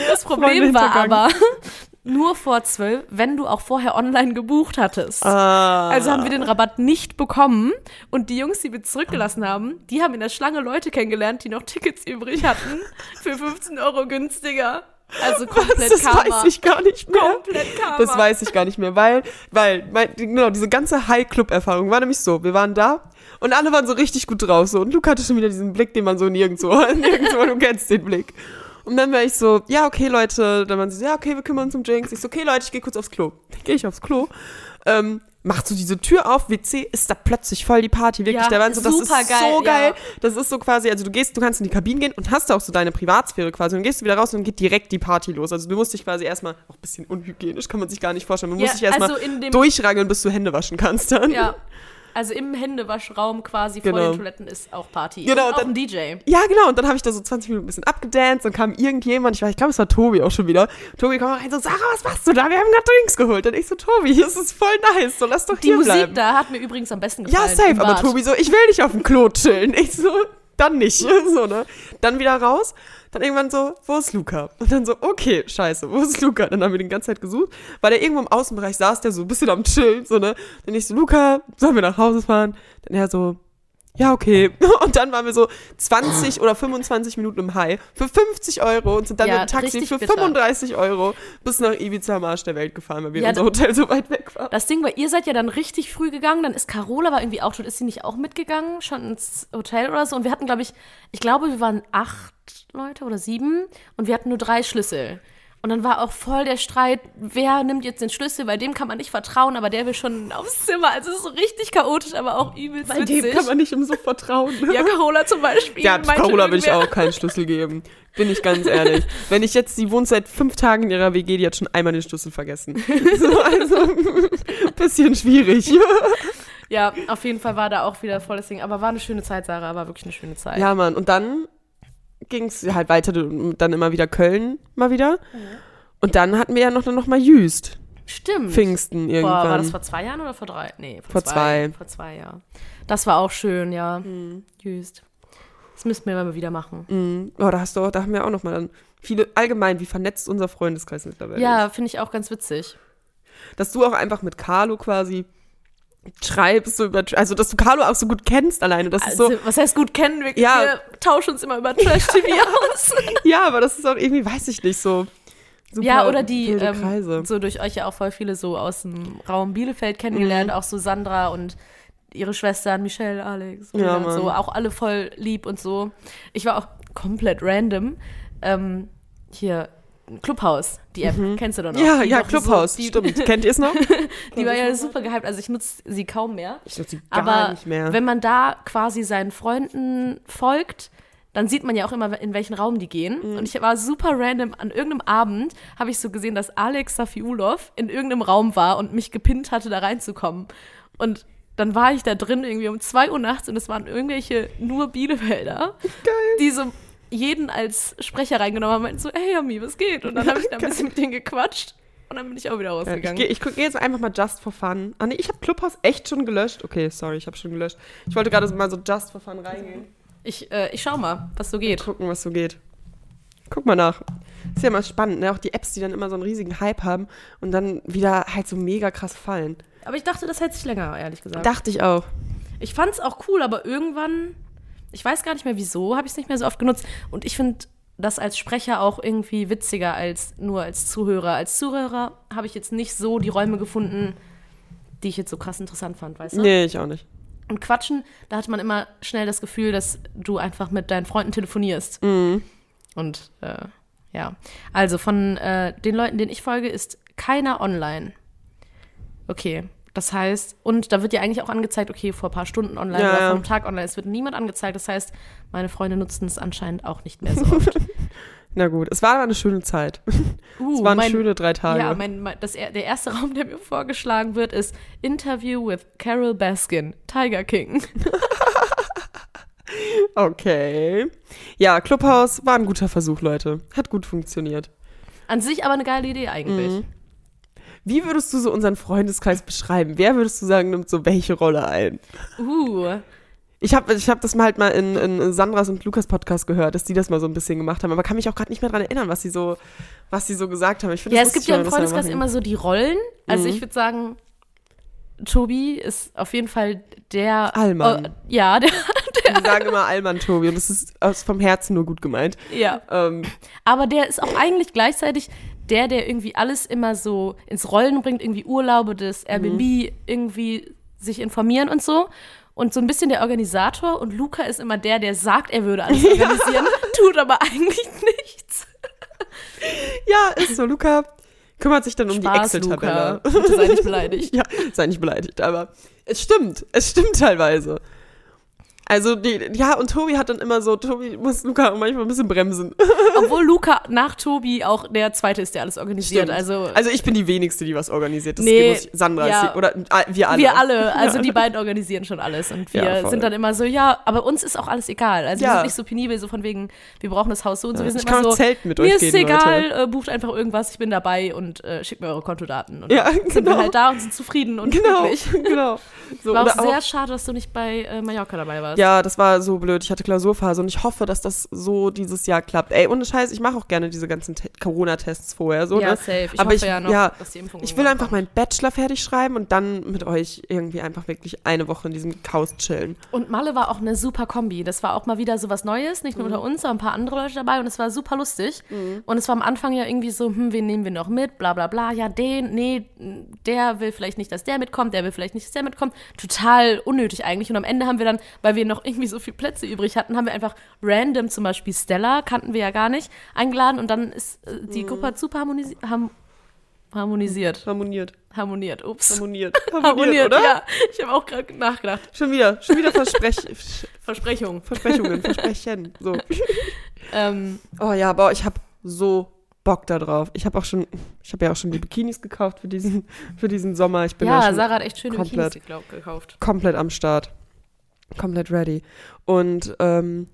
Speaker 3: das Problem war aber nur vor 12, wenn du auch vorher online gebucht hattest.
Speaker 2: Ah.
Speaker 3: Also haben wir den Rabatt nicht bekommen und die Jungs, die wir zurückgelassen haben, die haben in der Schlange Leute kennengelernt, die noch Tickets übrig hatten für 15 Euro günstiger. Also komplett
Speaker 2: das
Speaker 3: Karma.
Speaker 2: weiß ich gar nicht mehr.
Speaker 3: Komplett Karma.
Speaker 2: Das weiß ich gar nicht mehr, weil, weil, mein, genau, diese ganze High-Club-Erfahrung war nämlich so, wir waren da und alle waren so richtig gut drauf, so, und Luke hatte schon wieder diesen Blick, den man so nirgendwo, nirgendwo, du kennst den Blick. Und dann war ich so, ja, okay, Leute, dann waren sie so, ja, okay, wir kümmern uns um Jinx. Ich so, okay, Leute, ich gehe kurz aufs Klo. Dann gehe ich aufs Klo, ähm, macht so diese Tür auf, WC, ist da plötzlich voll die Party, wirklich.
Speaker 3: Ja,
Speaker 2: da waren so, das ist so geil.
Speaker 3: ja.
Speaker 2: Das ist so quasi, also du gehst, du kannst in die Kabinen gehen und hast da auch so deine Privatsphäre quasi. Und dann gehst du wieder raus und dann geht direkt die Party los. Also du musst dich quasi erstmal, auch ein bisschen unhygienisch, kann man sich gar nicht vorstellen. Man
Speaker 3: Ja,
Speaker 2: muss sich erstmal
Speaker 3: also
Speaker 2: durchrangeln, bis du Hände waschen kannst dann.
Speaker 3: Ja. Also im Händewaschraum quasi vor
Speaker 2: Genau.
Speaker 3: den Toiletten ist auch Party.
Speaker 2: Genau,
Speaker 3: und auch
Speaker 2: dann-
Speaker 3: ein DJ.
Speaker 2: Ja, genau. Und dann habe ich da so 20 Minuten ein bisschen abgedanced und kam irgendjemand, ich ich glaube, es war Tobi auch schon wieder. Tobi kam rein so, Sarah, was machst du da? Wir haben gerade Drinks geholt. Und ich so, Tobi, das ist voll nice, so lass doch
Speaker 3: Die
Speaker 2: hier
Speaker 3: Musik
Speaker 2: bleiben.
Speaker 3: da hat mir übrigens am besten
Speaker 2: Ja,
Speaker 3: gefallen.
Speaker 2: safe,
Speaker 3: im
Speaker 2: aber. Tobi so, ich will nicht auf dem Klo chillen. Ich so, dann nicht. So, ne? Dann wieder raus. Dann irgendwann so, wo ist Luca? Und dann so, okay, scheiße, wo ist Luca? Dann haben wir den ganze Zeit gesucht, weil der irgendwo im Außenbereich saß, der so ein bisschen am Chillen, so, ne? Dann ich so, Luca, sollen wir nach Hause fahren? Dann er so, ja, okay. Und dann waren wir so 20 oder 25 Minuten im High für 50 Euro und sind dann
Speaker 3: Ja,
Speaker 2: mit dem Taxi für
Speaker 3: bitter.
Speaker 2: 35 Euro bis nach Ibiza am Arsch der Welt gefahren, weil wir
Speaker 3: Ja,
Speaker 2: unser Hotel so weit weg war.
Speaker 3: Das Ding war, ihr seid ja dann richtig früh gegangen, dann ist Carola war irgendwie auch schon, ist sie nicht auch mitgegangen, schon ins Hotel oder so. Und wir hatten, glaube ich, ich glaube, wir waren acht Leute oder sieben und wir hatten nur drei Schlüssel. Und dann war auch voll der Streit, wer nimmt jetzt den Schlüssel, bei dem kann man nicht vertrauen, aber der will schon aufs Zimmer. Also es ist so richtig chaotisch, aber auch übelst
Speaker 2: Bei
Speaker 3: witzig.
Speaker 2: dem kann man nicht im so vertrauen.
Speaker 3: ja, Carola zum Beispiel.
Speaker 2: Ja, Carola will ich auch keinen Schlüssel geben. Bin ich ganz ehrlich. Wenn ich jetzt, die wohnt seit fünf Tagen in ihrer WG, die hat schon einmal den Schlüssel vergessen. So, also, bisschen schwierig.
Speaker 3: Ja, auf jeden Fall war da auch wieder voll das Ding. Aber war eine schöne Zeit, Sarah, war wirklich eine schöne Zeit.
Speaker 2: Ja, Mann. Und dann ging es halt weiter, dann immer wieder Köln mal wieder. Und dann hatten wir ja noch, noch mal Jüst.
Speaker 3: Stimmt.
Speaker 2: Pfingsten irgendwann.
Speaker 3: Boah, war das vor zwei Jahren oder vor drei? Nee, vor,
Speaker 2: Vor zwei.
Speaker 3: Vor zwei, ja. Das war auch schön, ja.
Speaker 2: Hm.
Speaker 3: Just. Das müssten wir mal wieder machen.
Speaker 2: Mhm. Oh, da hast du, auch- da haben wir auch noch mal dann viele, allgemein, wie vernetzt unser Freundeskreis mittlerweile ist.
Speaker 3: Ja, finde ich auch ganz witzig.
Speaker 2: Dass du auch einfach mit Carlo quasi schreibst, so über, also dass du Carlo auch so gut kennst alleine. Das ist so,
Speaker 3: Also, was heißt gut kennen? Wir,
Speaker 2: Ja.
Speaker 3: wir tauschen uns immer über Trash-TV aus.
Speaker 2: Ja, aber das ist auch irgendwie, weiß ich nicht, so. Super
Speaker 3: ja, oder die, ähm, so durch euch ja auch voll viele so aus dem Raum Bielefeld kennengelernt,
Speaker 2: Mhm.
Speaker 3: auch so Sandra und ihre Schwestern, Michelle, Alex,
Speaker 2: Ja,
Speaker 3: und
Speaker 2: Mann.
Speaker 3: so, auch alle voll lieb und so. Ich war auch komplett random. Ähm, hier, Clubhouse, die App, kennst du doch noch?
Speaker 2: Ja,
Speaker 3: Die
Speaker 2: ja,
Speaker 3: doch so-
Speaker 2: Clubhouse,
Speaker 3: die,
Speaker 2: stimmt. Kennt ihr es noch?
Speaker 3: Die war ja super gehypt, also ich nutze sie kaum mehr.
Speaker 2: Ich nutze sie gar
Speaker 3: Aber
Speaker 2: nicht mehr.
Speaker 3: wenn man da quasi seinen Freunden folgt, dann sieht man ja auch immer, in welchen Raum die gehen.
Speaker 2: Mhm.
Speaker 3: Und ich war super random, an irgendeinem Abend habe ich so gesehen, dass Alex Safiulov in irgendeinem Raum war und mich gepinnt hatte, da reinzukommen. Und dann war ich da drin irgendwie um 2 Uhr nachts und es waren irgendwelche nur Bielefelder, die so jeden als Sprecher reingenommen haben und meinten so, hey Yami, was geht? Und dann habe ich da ein bisschen mit denen gequatscht und dann bin ich auch wieder
Speaker 2: Ja, ich
Speaker 3: rausgegangen.
Speaker 2: gehe ich guck- geh jetzt einfach mal Just for Fun. Ah nee, ich habe Clubhouse echt schon gelöscht. Okay, sorry, ich habe schon gelöscht. Ich wollte gerade mal so Just for Fun reingehen.
Speaker 3: Ich, äh, ich schau mal, was so geht.
Speaker 2: Gucken, was so geht. Guck mal nach. Ist ja immer spannend, ne? Auch die Apps, die dann immer so einen riesigen Hype haben und dann wieder halt so mega krass fallen.
Speaker 3: Aber ich dachte, das hält sich länger, ehrlich gesagt.
Speaker 2: Dachte ich auch.
Speaker 3: Ich fand es auch cool, aber irgendwann, ich weiß gar nicht mehr wieso, habe ich es nicht mehr so oft genutzt. Und ich finde das als Sprecher auch irgendwie witziger als nur als Zuhörer. Als Zuhörer habe ich jetzt nicht so die Räume gefunden, die ich jetzt so krass interessant fand, weißt du?
Speaker 2: Nee, ich auch nicht.
Speaker 3: Und Quatschen, da hat man immer schnell das Gefühl, dass du einfach mit deinen Freunden telefonierst.
Speaker 2: Mhm.
Speaker 3: Und äh, ja, also von äh, den Leuten, denen ich folge, ist keiner online. Okay, das heißt, und da wird ja eigentlich auch angezeigt, okay, vor ein paar Stunden online
Speaker 2: Ja,
Speaker 3: oder vor einem Tag online. Es wird niemand angezeigt. Das heißt, meine Freunde nutzen es anscheinend auch nicht mehr so oft.
Speaker 2: Na gut, es war aber eine schöne Zeit.
Speaker 3: Uh,
Speaker 2: es waren
Speaker 3: mein-
Speaker 2: schöne drei Tage.
Speaker 3: Ja, mein, mein, das, der erste Raum, der mir vorgeschlagen wird, ist Interview with Carol Baskin, Tiger King.
Speaker 2: okay. Ja, Clubhouse war ein guter Versuch, Leute. Hat gut funktioniert.
Speaker 3: An sich aber eine geile Idee eigentlich.
Speaker 2: Mhm. Wie würdest du so unseren Freundeskreis beschreiben? Wer würdest du sagen, nimmt so welche Rolle ein?
Speaker 3: Uh,
Speaker 2: Ich habe ich hab das mal halt mal in, in Sandras und Lukas Podcast gehört, dass die das mal so ein bisschen gemacht haben, aber kann mich auch gerade nicht mehr dran erinnern, was sie so, was sie so gesagt haben. Ich finde,
Speaker 3: Ja, es gibt ja im Freundeskreis immer so die Rollen. Also
Speaker 2: Mhm.
Speaker 3: ich würde sagen, Tobi ist auf jeden Fall der.
Speaker 2: Allmann.
Speaker 3: Oh, ja, der,
Speaker 2: Die sagen immer Allmann Tobi und das ist aus vom Herzen nur gut gemeint.
Speaker 3: ja.
Speaker 2: Ähm,
Speaker 3: Aber der ist auch eigentlich gleichzeitig der, der irgendwie alles immer so ins Rollen bringt, irgendwie Urlaube des Airbnb, irgendwie sich informieren und so. Und so ein bisschen der Organisator. Und Luca ist immer der, der sagt, er würde alles organisieren, tut aber eigentlich nichts.
Speaker 2: ja, ist so. Luca kümmert sich dann um die
Speaker 3: Spaß,
Speaker 2: Excel-Tabelle.
Speaker 3: Luca. Bitte sei nicht beleidigt.
Speaker 2: Ja, sei nicht beleidigt, aber es stimmt. Es stimmt teilweise. Also, die, ja, und Tobi hat dann immer so, Tobi muss Luca manchmal ein bisschen bremsen.
Speaker 3: Obwohl Luca nach Tobi auch der Zweite ist, der alles organisiert.
Speaker 2: Stimmt.
Speaker 3: Also,
Speaker 2: Also, ich bin die wenigste, die was organisiert. Das
Speaker 3: Nee,
Speaker 2: muss ich, Sandra
Speaker 3: ja.
Speaker 2: ist die, oder äh, wir alle.
Speaker 3: wir alle, also die beiden organisieren schon alles. Und wir
Speaker 2: Ja,
Speaker 3: sind dann immer so, ja, aber uns ist auch alles egal. Also wir
Speaker 2: Ja.
Speaker 3: sind nicht so penibel, so von wegen, wir brauchen das Haus so und so. Wir sind
Speaker 2: ich
Speaker 3: immer
Speaker 2: kann
Speaker 3: so,
Speaker 2: auch zelten mit
Speaker 3: mir
Speaker 2: euch
Speaker 3: ist
Speaker 2: gehen,
Speaker 3: egal,
Speaker 2: Leute.
Speaker 3: äh, bucht einfach irgendwas, ich bin dabei und äh, schickt mir eure Kontodaten. Und
Speaker 2: Ja,
Speaker 3: dann sind wir
Speaker 2: genau.
Speaker 3: halt da und sind zufrieden und
Speaker 2: Genau,
Speaker 3: glücklich.
Speaker 2: genau. So,
Speaker 3: War auch sehr schade, dass du nicht bei äh, Mallorca dabei warst.
Speaker 2: Ja, das war so blöd. Ich hatte Klausurphase und ich hoffe, dass das so dieses Jahr klappt. Ey, ohne Scheiß, ich mache auch gerne diese ganzen Te- Corona-Tests vorher. So,
Speaker 3: ja,
Speaker 2: ne?
Speaker 3: safe. Ich
Speaker 2: Aber
Speaker 3: hoffe
Speaker 2: ich-
Speaker 3: ja noch,
Speaker 2: ja,
Speaker 3: dass die Impfung
Speaker 2: Ich will einfach meinen Bachelor fertig schreiben und dann mit euch irgendwie einfach wirklich eine Woche in diesem Chaos chillen.
Speaker 3: Und Malle war auch eine super Kombi. Das war auch mal wieder so was Neues, nicht nur unter uns, sondern ein paar andere Leute dabei und es war super lustig. Und es war am Anfang ja irgendwie so, hm, wen nehmen wir noch mit, bla bla bla. Ja, den, nee, der will vielleicht nicht, dass der mitkommt, der will vielleicht nicht, dass der mitkommt. Total unnötig eigentlich. Und am Ende haben wir dann, weil wir noch irgendwie so viele Plätze übrig hatten, haben wir einfach random zum Beispiel Stella, kannten wir ja gar nicht, eingeladen und dann ist äh, die Gruppe hat super harmonisi ham harmonisiert.
Speaker 2: Harmoniert.
Speaker 3: Harmoniert, ups.
Speaker 2: Harmoniert.
Speaker 3: Harmoniert,
Speaker 2: oder?
Speaker 3: ja. Ich habe auch gerade nachgedacht.
Speaker 2: Schon wieder, schon wieder Versprech Sch-
Speaker 3: Versprechung.
Speaker 2: Versprechungen, Versprechen. So.
Speaker 3: Ähm,
Speaker 2: Oh ja, boah, ich habe so Bock da drauf. Ich habe auch schon, ich habe ja auch schon die Bikinis gekauft für diesen, für diesen Sommer. Ich bin ja,
Speaker 3: ja,
Speaker 2: schon
Speaker 3: Sarah hat echt schöne
Speaker 2: komplett.
Speaker 3: Bikinis glaub, gekauft.
Speaker 2: komplett am Start. Komplett ready. Und ähm,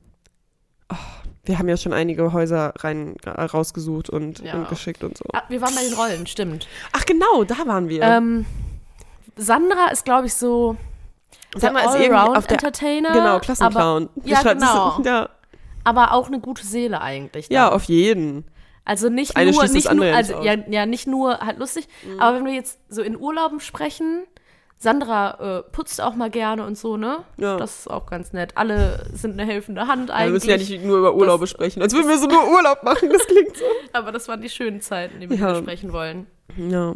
Speaker 2: oh, wir haben ja schon einige Häuser rein äh, rausgesucht und,
Speaker 3: Ja.
Speaker 2: und geschickt und so.
Speaker 3: Ah, wir waren bei den Rollen, stimmt.
Speaker 2: Ach genau, da waren wir.
Speaker 3: Ähm, Sandra ist, glaube ich, so
Speaker 2: Sag mal, ist auf der
Speaker 3: Allround-Entertainer.
Speaker 2: genau
Speaker 3: aber,
Speaker 2: Klassenclown.
Speaker 3: ja,
Speaker 2: Beschreibt-
Speaker 3: genau.
Speaker 2: Ja,
Speaker 3: aber auch eine gute Seele eigentlich.
Speaker 2: ja,
Speaker 3: dann.
Speaker 2: auf jeden.
Speaker 3: Also nicht
Speaker 2: eine
Speaker 3: nur, nicht nur,
Speaker 2: ja
Speaker 3: also ja, ja, nicht nur halt lustig, aber wenn wir jetzt so in Urlauben sprechen, Sandra äh, putzt auch mal gerne und so, ne?
Speaker 2: Ja.
Speaker 3: Das ist auch ganz nett. Alle sind eine helfende Hand
Speaker 2: Ja, wir
Speaker 3: eigentlich.
Speaker 2: müssen ja nicht nur über Urlaube sprechen, als würden wir so nur Urlaub machen. Das klingt so.
Speaker 3: aber das waren die schönen Zeiten, die wir
Speaker 2: Ja.
Speaker 3: besprechen wollen.
Speaker 2: Ja.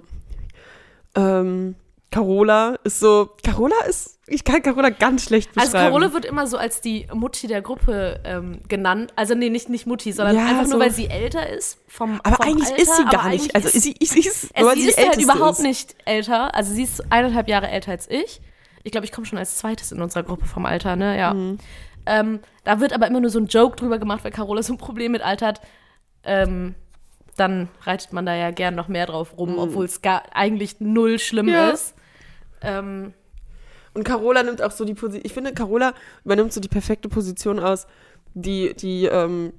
Speaker 2: Ähm, Carola ist so, Carola ist, ich kann Carola ganz schlecht beschreiben.
Speaker 3: Also Carola wird immer so als die Mutti der Gruppe ähm, genannt. Also nee, nicht, nicht Mutti, sondern
Speaker 2: Ja,
Speaker 3: einfach
Speaker 2: so-
Speaker 3: nur, weil sie älter ist. Vom,
Speaker 2: aber
Speaker 3: vom
Speaker 2: eigentlich
Speaker 3: Alter,
Speaker 2: ist sie gar nicht. Also
Speaker 3: ist,
Speaker 2: sie, sie ist,
Speaker 3: es, sie
Speaker 2: sie
Speaker 3: ist halt überhaupt
Speaker 2: ist.
Speaker 3: nicht älter. Also sie ist eineinhalb Jahre älter als ich. Ich glaube, ich komme schon als zweites in unserer Gruppe vom Alter, ne? Ja.
Speaker 2: Mhm.
Speaker 3: Ähm, da wird aber immer nur so ein Joke drüber gemacht, weil Carola so ein Problem mit Alter hat. Ähm, dann reitet man da ja gern noch mehr drauf rum, obwohl es gar eigentlich null schlimm
Speaker 2: Mhm. Ja.
Speaker 3: ist. Ähm,
Speaker 2: Und Carola nimmt auch so die Position. Ich finde, Carola übernimmt so die perfekte Position aus, die, die ähm,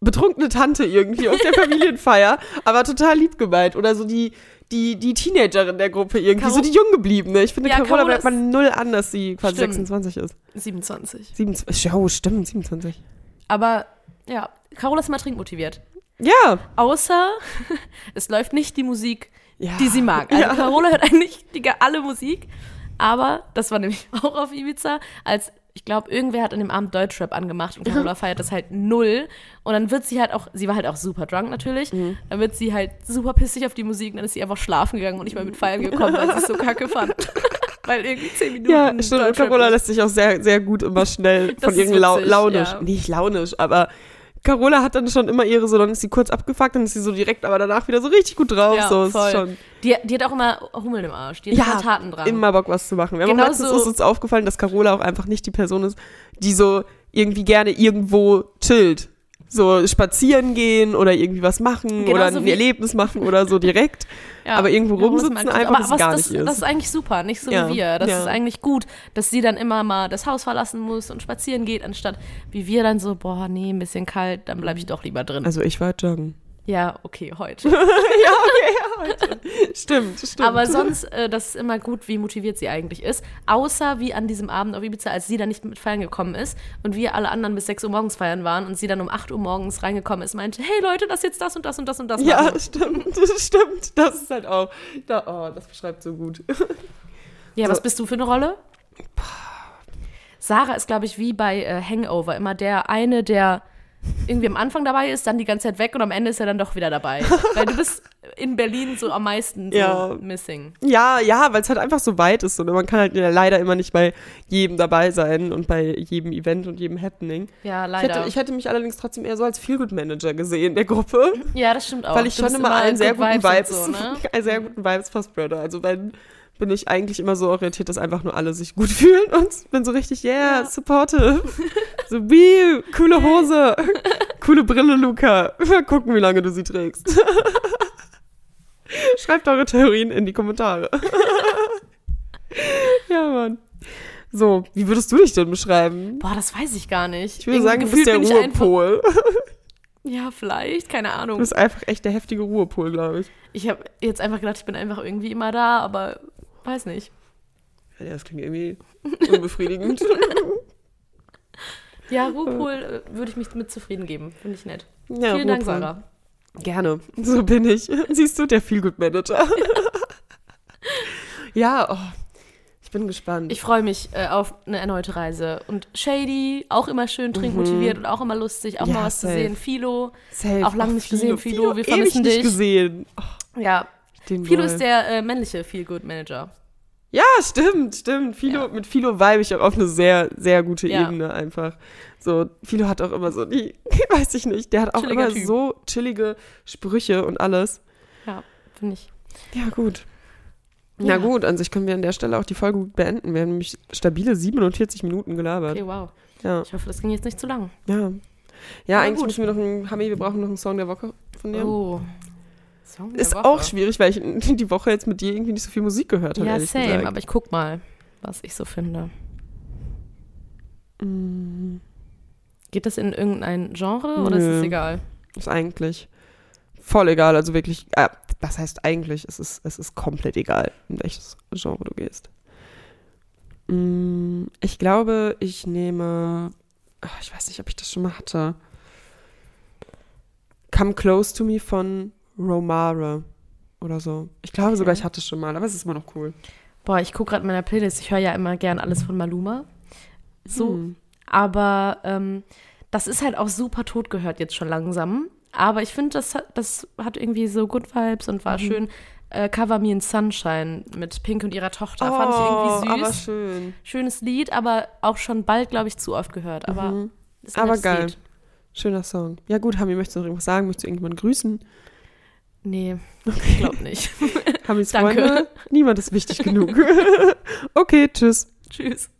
Speaker 2: betrunkene Tante irgendwie aus der Familienfeier, aber total lieb gemeint. Oder so die, die, die Teenagerin der Gruppe irgendwie,
Speaker 3: Caro-
Speaker 2: so die Junggebliebene. Ich finde,
Speaker 3: Ja,
Speaker 2: Carola bleibt man null an, dass sie quasi
Speaker 3: Stimmt.
Speaker 2: 26 ist.
Speaker 3: 27.
Speaker 2: 27. Oh, stimmt, 27.
Speaker 3: Aber ja, Carola ist immer trinkmotiviert.
Speaker 2: Ja.
Speaker 3: Außer es läuft nicht die Musik,
Speaker 2: ja.
Speaker 3: die sie mag. Also
Speaker 2: Ja.
Speaker 3: Carola hört eigentlich die, alle Musik. Aber das war nämlich auch auf Ibiza, als ich glaube, irgendwer hat an dem Abend Deutschrap angemacht und Carola feiert das halt null. Und dann wird sie halt auch, sie war halt auch super drunk natürlich,
Speaker 2: Mhm.
Speaker 3: dann wird sie halt super pissig auf die Musik und dann ist sie einfach schlafen gegangen und nicht mal mit feiern gekommen, weil sie es so kacke fand. weil irgendwie zehn Minuten
Speaker 2: Ja, stimmt. Und
Speaker 3: Deutschrap
Speaker 2: Carola lässt sich auch sehr, sehr gut immer schnell
Speaker 3: Das
Speaker 2: von lau
Speaker 3: witzig,
Speaker 2: launisch.
Speaker 3: ja.
Speaker 2: Nicht launisch, aber Carola hat dann schon immer ihre so, dann ist sie kurz abgefuckt, dann ist sie so direkt, aber danach wieder so richtig gut drauf.
Speaker 3: Ja,
Speaker 2: so, ist
Speaker 3: voll.
Speaker 2: schon.
Speaker 3: Die, die hat auch immer Hummeln im Arsch, die hat
Speaker 2: Ja,
Speaker 3: immer Taten dran.
Speaker 2: Immer Bock, was zu machen. Wir haben
Speaker 3: Genau
Speaker 2: letztens
Speaker 3: so-
Speaker 2: ist uns aufgefallen, dass Carola auch einfach nicht die Person ist, die so irgendwie gerne irgendwo chillt. So spazieren gehen oder irgendwie was machen
Speaker 3: Genauso
Speaker 2: oder ein Erlebnis machen oder so direkt.
Speaker 3: Ja,
Speaker 2: aber irgendwo
Speaker 3: ist
Speaker 2: rumsitzen einfach,
Speaker 3: aber
Speaker 2: ist
Speaker 3: was,
Speaker 2: gar
Speaker 3: das,
Speaker 2: nicht ihrs.
Speaker 3: Das ist eigentlich super, nicht so
Speaker 2: Ja,
Speaker 3: wie wir. Das
Speaker 2: ja.
Speaker 3: ist eigentlich gut, dass sie dann immer mal das Haus verlassen muss und spazieren geht, anstatt wie wir dann so, boah, nee, ein bisschen kalt, dann bleibe ich doch lieber drin.
Speaker 2: Also ich war joggen.
Speaker 3: Ja, okay, heute.
Speaker 2: Stimmt, stimmt.
Speaker 3: Aber sonst, äh, das ist immer gut, wie motiviert sie eigentlich ist. Außer wie an diesem Abend auf Ibiza, als sie dann nicht mit feiern gekommen ist und wir alle anderen bis 6 Uhr morgens feiern waren und sie dann um 8 Uhr morgens reingekommen ist, meinte, hey Leute, das jetzt das und das und das und das
Speaker 2: Ja,
Speaker 3: machen.
Speaker 2: stimmt, das stimmt. Das ist halt auch. Da, oh, das beschreibt so gut.
Speaker 3: Ja,
Speaker 2: So.
Speaker 3: was bist du für eine Rolle? Sarah ist, glaube ich, wie bei äh, Hangover. Immer der eine, der irgendwie am Anfang dabei ist, dann die ganze Zeit weg und am Ende ist er dann doch wieder dabei. Weil du bist in Berlin so am meisten so
Speaker 2: Ja.
Speaker 3: missing.
Speaker 2: Ja, ja, weil es halt einfach so weit ist und man kann halt leider immer nicht bei jedem dabei sein und bei jedem Event und jedem Happening.
Speaker 3: Ja,
Speaker 2: Ich
Speaker 3: leider.
Speaker 2: hätte, ich hätte mich allerdings trotzdem eher so als Feelgood-Manager gesehen der Gruppe,
Speaker 3: ja, das stimmt auch.
Speaker 2: weil ich
Speaker 3: Du
Speaker 2: schon immer einen sehr
Speaker 3: good
Speaker 2: guten Vibes,
Speaker 3: und So, ne?
Speaker 2: einen sehr guten Vibes verspreader. Also wenn bin ich eigentlich immer so orientiert, dass einfach nur alle sich gut fühlen und bin so richtig, yeah,
Speaker 3: Ja.
Speaker 2: supportive. So, wie, coole Hose, coole Brille, Luca. Mal gucken, wie lange du sie trägst. Schreibt eure Theorien in die Kommentare. ja, Mann. So, wie würdest du dich denn beschreiben?
Speaker 3: Boah, das weiß ich gar nicht.
Speaker 2: Ich würde
Speaker 3: Irgendwie
Speaker 2: sagen, du bist der Ruhepol.
Speaker 3: Ja, vielleicht, keine
Speaker 2: Du
Speaker 3: Ahnung.
Speaker 2: bist einfach echt der heftige Ruhepol, glaube ich.
Speaker 3: Ich habe jetzt einfach gedacht, ich bin einfach irgendwie immer da, aber weiß nicht.
Speaker 2: Ja, das klingt irgendwie unbefriedigend.
Speaker 3: Ja, Ruhepol äh, würde ich mich mit zufrieden geben. Finde ich nett.
Speaker 2: Ja,
Speaker 3: Vielen Dank,
Speaker 2: Ruhepol.
Speaker 3: Sarah.
Speaker 2: Gerne. So bin ich. Siehst du, der Feelgood-Manager. ja, oh, ich bin gespannt.
Speaker 3: Ich freue mich äh, auf eine erneute Reise. Und Shady, auch immer schön trinkmotiviert und auch immer lustig, auch
Speaker 2: Mhm. Ja,
Speaker 3: mal was
Speaker 2: safe.
Speaker 3: zu sehen. Philo,
Speaker 2: Safe.
Speaker 3: auch lange
Speaker 2: Oh,
Speaker 3: nicht gesehen, Philo, wir
Speaker 2: ewig
Speaker 3: vermissen
Speaker 2: nicht
Speaker 3: dich.
Speaker 2: gesehen. Oh,
Speaker 3: ja. Philo ist der äh, männliche Feel-Good-Manager.
Speaker 2: Ja, stimmt, stimmt. Philo,
Speaker 3: Ja.
Speaker 2: Mit Philo vibe ich auch auf eine sehr, sehr gute
Speaker 3: Ja.
Speaker 2: Ebene einfach. So, Philo hat auch immer so die, weiß ich nicht, der hat auch
Speaker 3: Chilliger
Speaker 2: immer
Speaker 3: Typ.
Speaker 2: so chillige Sprüche und alles.
Speaker 3: Ja, finde ich.
Speaker 2: Ja, gut.
Speaker 3: Ja.
Speaker 2: Na gut, an sich können wir an der Stelle auch die Folge gut beenden. Wir haben nämlich stabile 47 Minuten gelabert.
Speaker 3: Okay, wow.
Speaker 2: Ja,
Speaker 3: Ich hoffe, das ging jetzt nicht zu lang.
Speaker 2: ja. Ja,
Speaker 3: Aber
Speaker 2: eigentlich
Speaker 3: gut.
Speaker 2: müssen wir noch einen, Hami, wir brauchen noch einen Song der Woche von dir.
Speaker 3: Oh. Song
Speaker 2: Ist
Speaker 3: Woche.
Speaker 2: auch schwierig, weil ich die Woche jetzt mit dir irgendwie nicht so viel Musik gehört habe.
Speaker 3: Ja, same,
Speaker 2: gesagt.
Speaker 3: aber ich guck mal, was ich so finde.
Speaker 2: Mm,
Speaker 3: Geht das in irgendein Genre oder ist es
Speaker 2: Nö.
Speaker 3: egal?
Speaker 2: ist eigentlich voll egal. Also wirklich, äh, was heißt eigentlich? Es ist, es ist komplett egal, in welches Genre du gehst. Mm, ich glaube, ich nehme. ach, Ich weiß nicht, ob ich das schon mal hatte. Come Close to Me von Romare oder so. Ich glaube
Speaker 3: okay.
Speaker 2: sogar, ich hatte es schon mal, aber es ist immer noch cool.
Speaker 3: Boah, ich gucke gerade meiner Playlist. Ich höre ja immer gern alles von Maluma. So.
Speaker 2: Hm.
Speaker 3: Aber ähm, das ist halt auch super tot gehört jetzt schon langsam. Aber ich finde, das, das hat irgendwie so Good Vibes und war
Speaker 2: mhm.
Speaker 3: schön. Äh, Cover Me in Sunshine mit Pink und ihrer Tochter. Oh, Fand ich irgendwie
Speaker 2: oh, süß. Aber schön.
Speaker 3: Schönes Lied, aber auch schon bald, glaube ich, zu oft gehört. Aber,
Speaker 2: mhm. aber geil.
Speaker 3: Lied.
Speaker 2: Schöner Song. Ja, gut, Hami, möchtest du noch irgendwas sagen? Möchtest du irgendjemanden grüßen?
Speaker 3: Nee, ich glaube nicht.
Speaker 2: Haben
Speaker 3: Danke.
Speaker 2: Freunde? Niemand ist wichtig genug. okay, tschüss.
Speaker 3: Tschüss.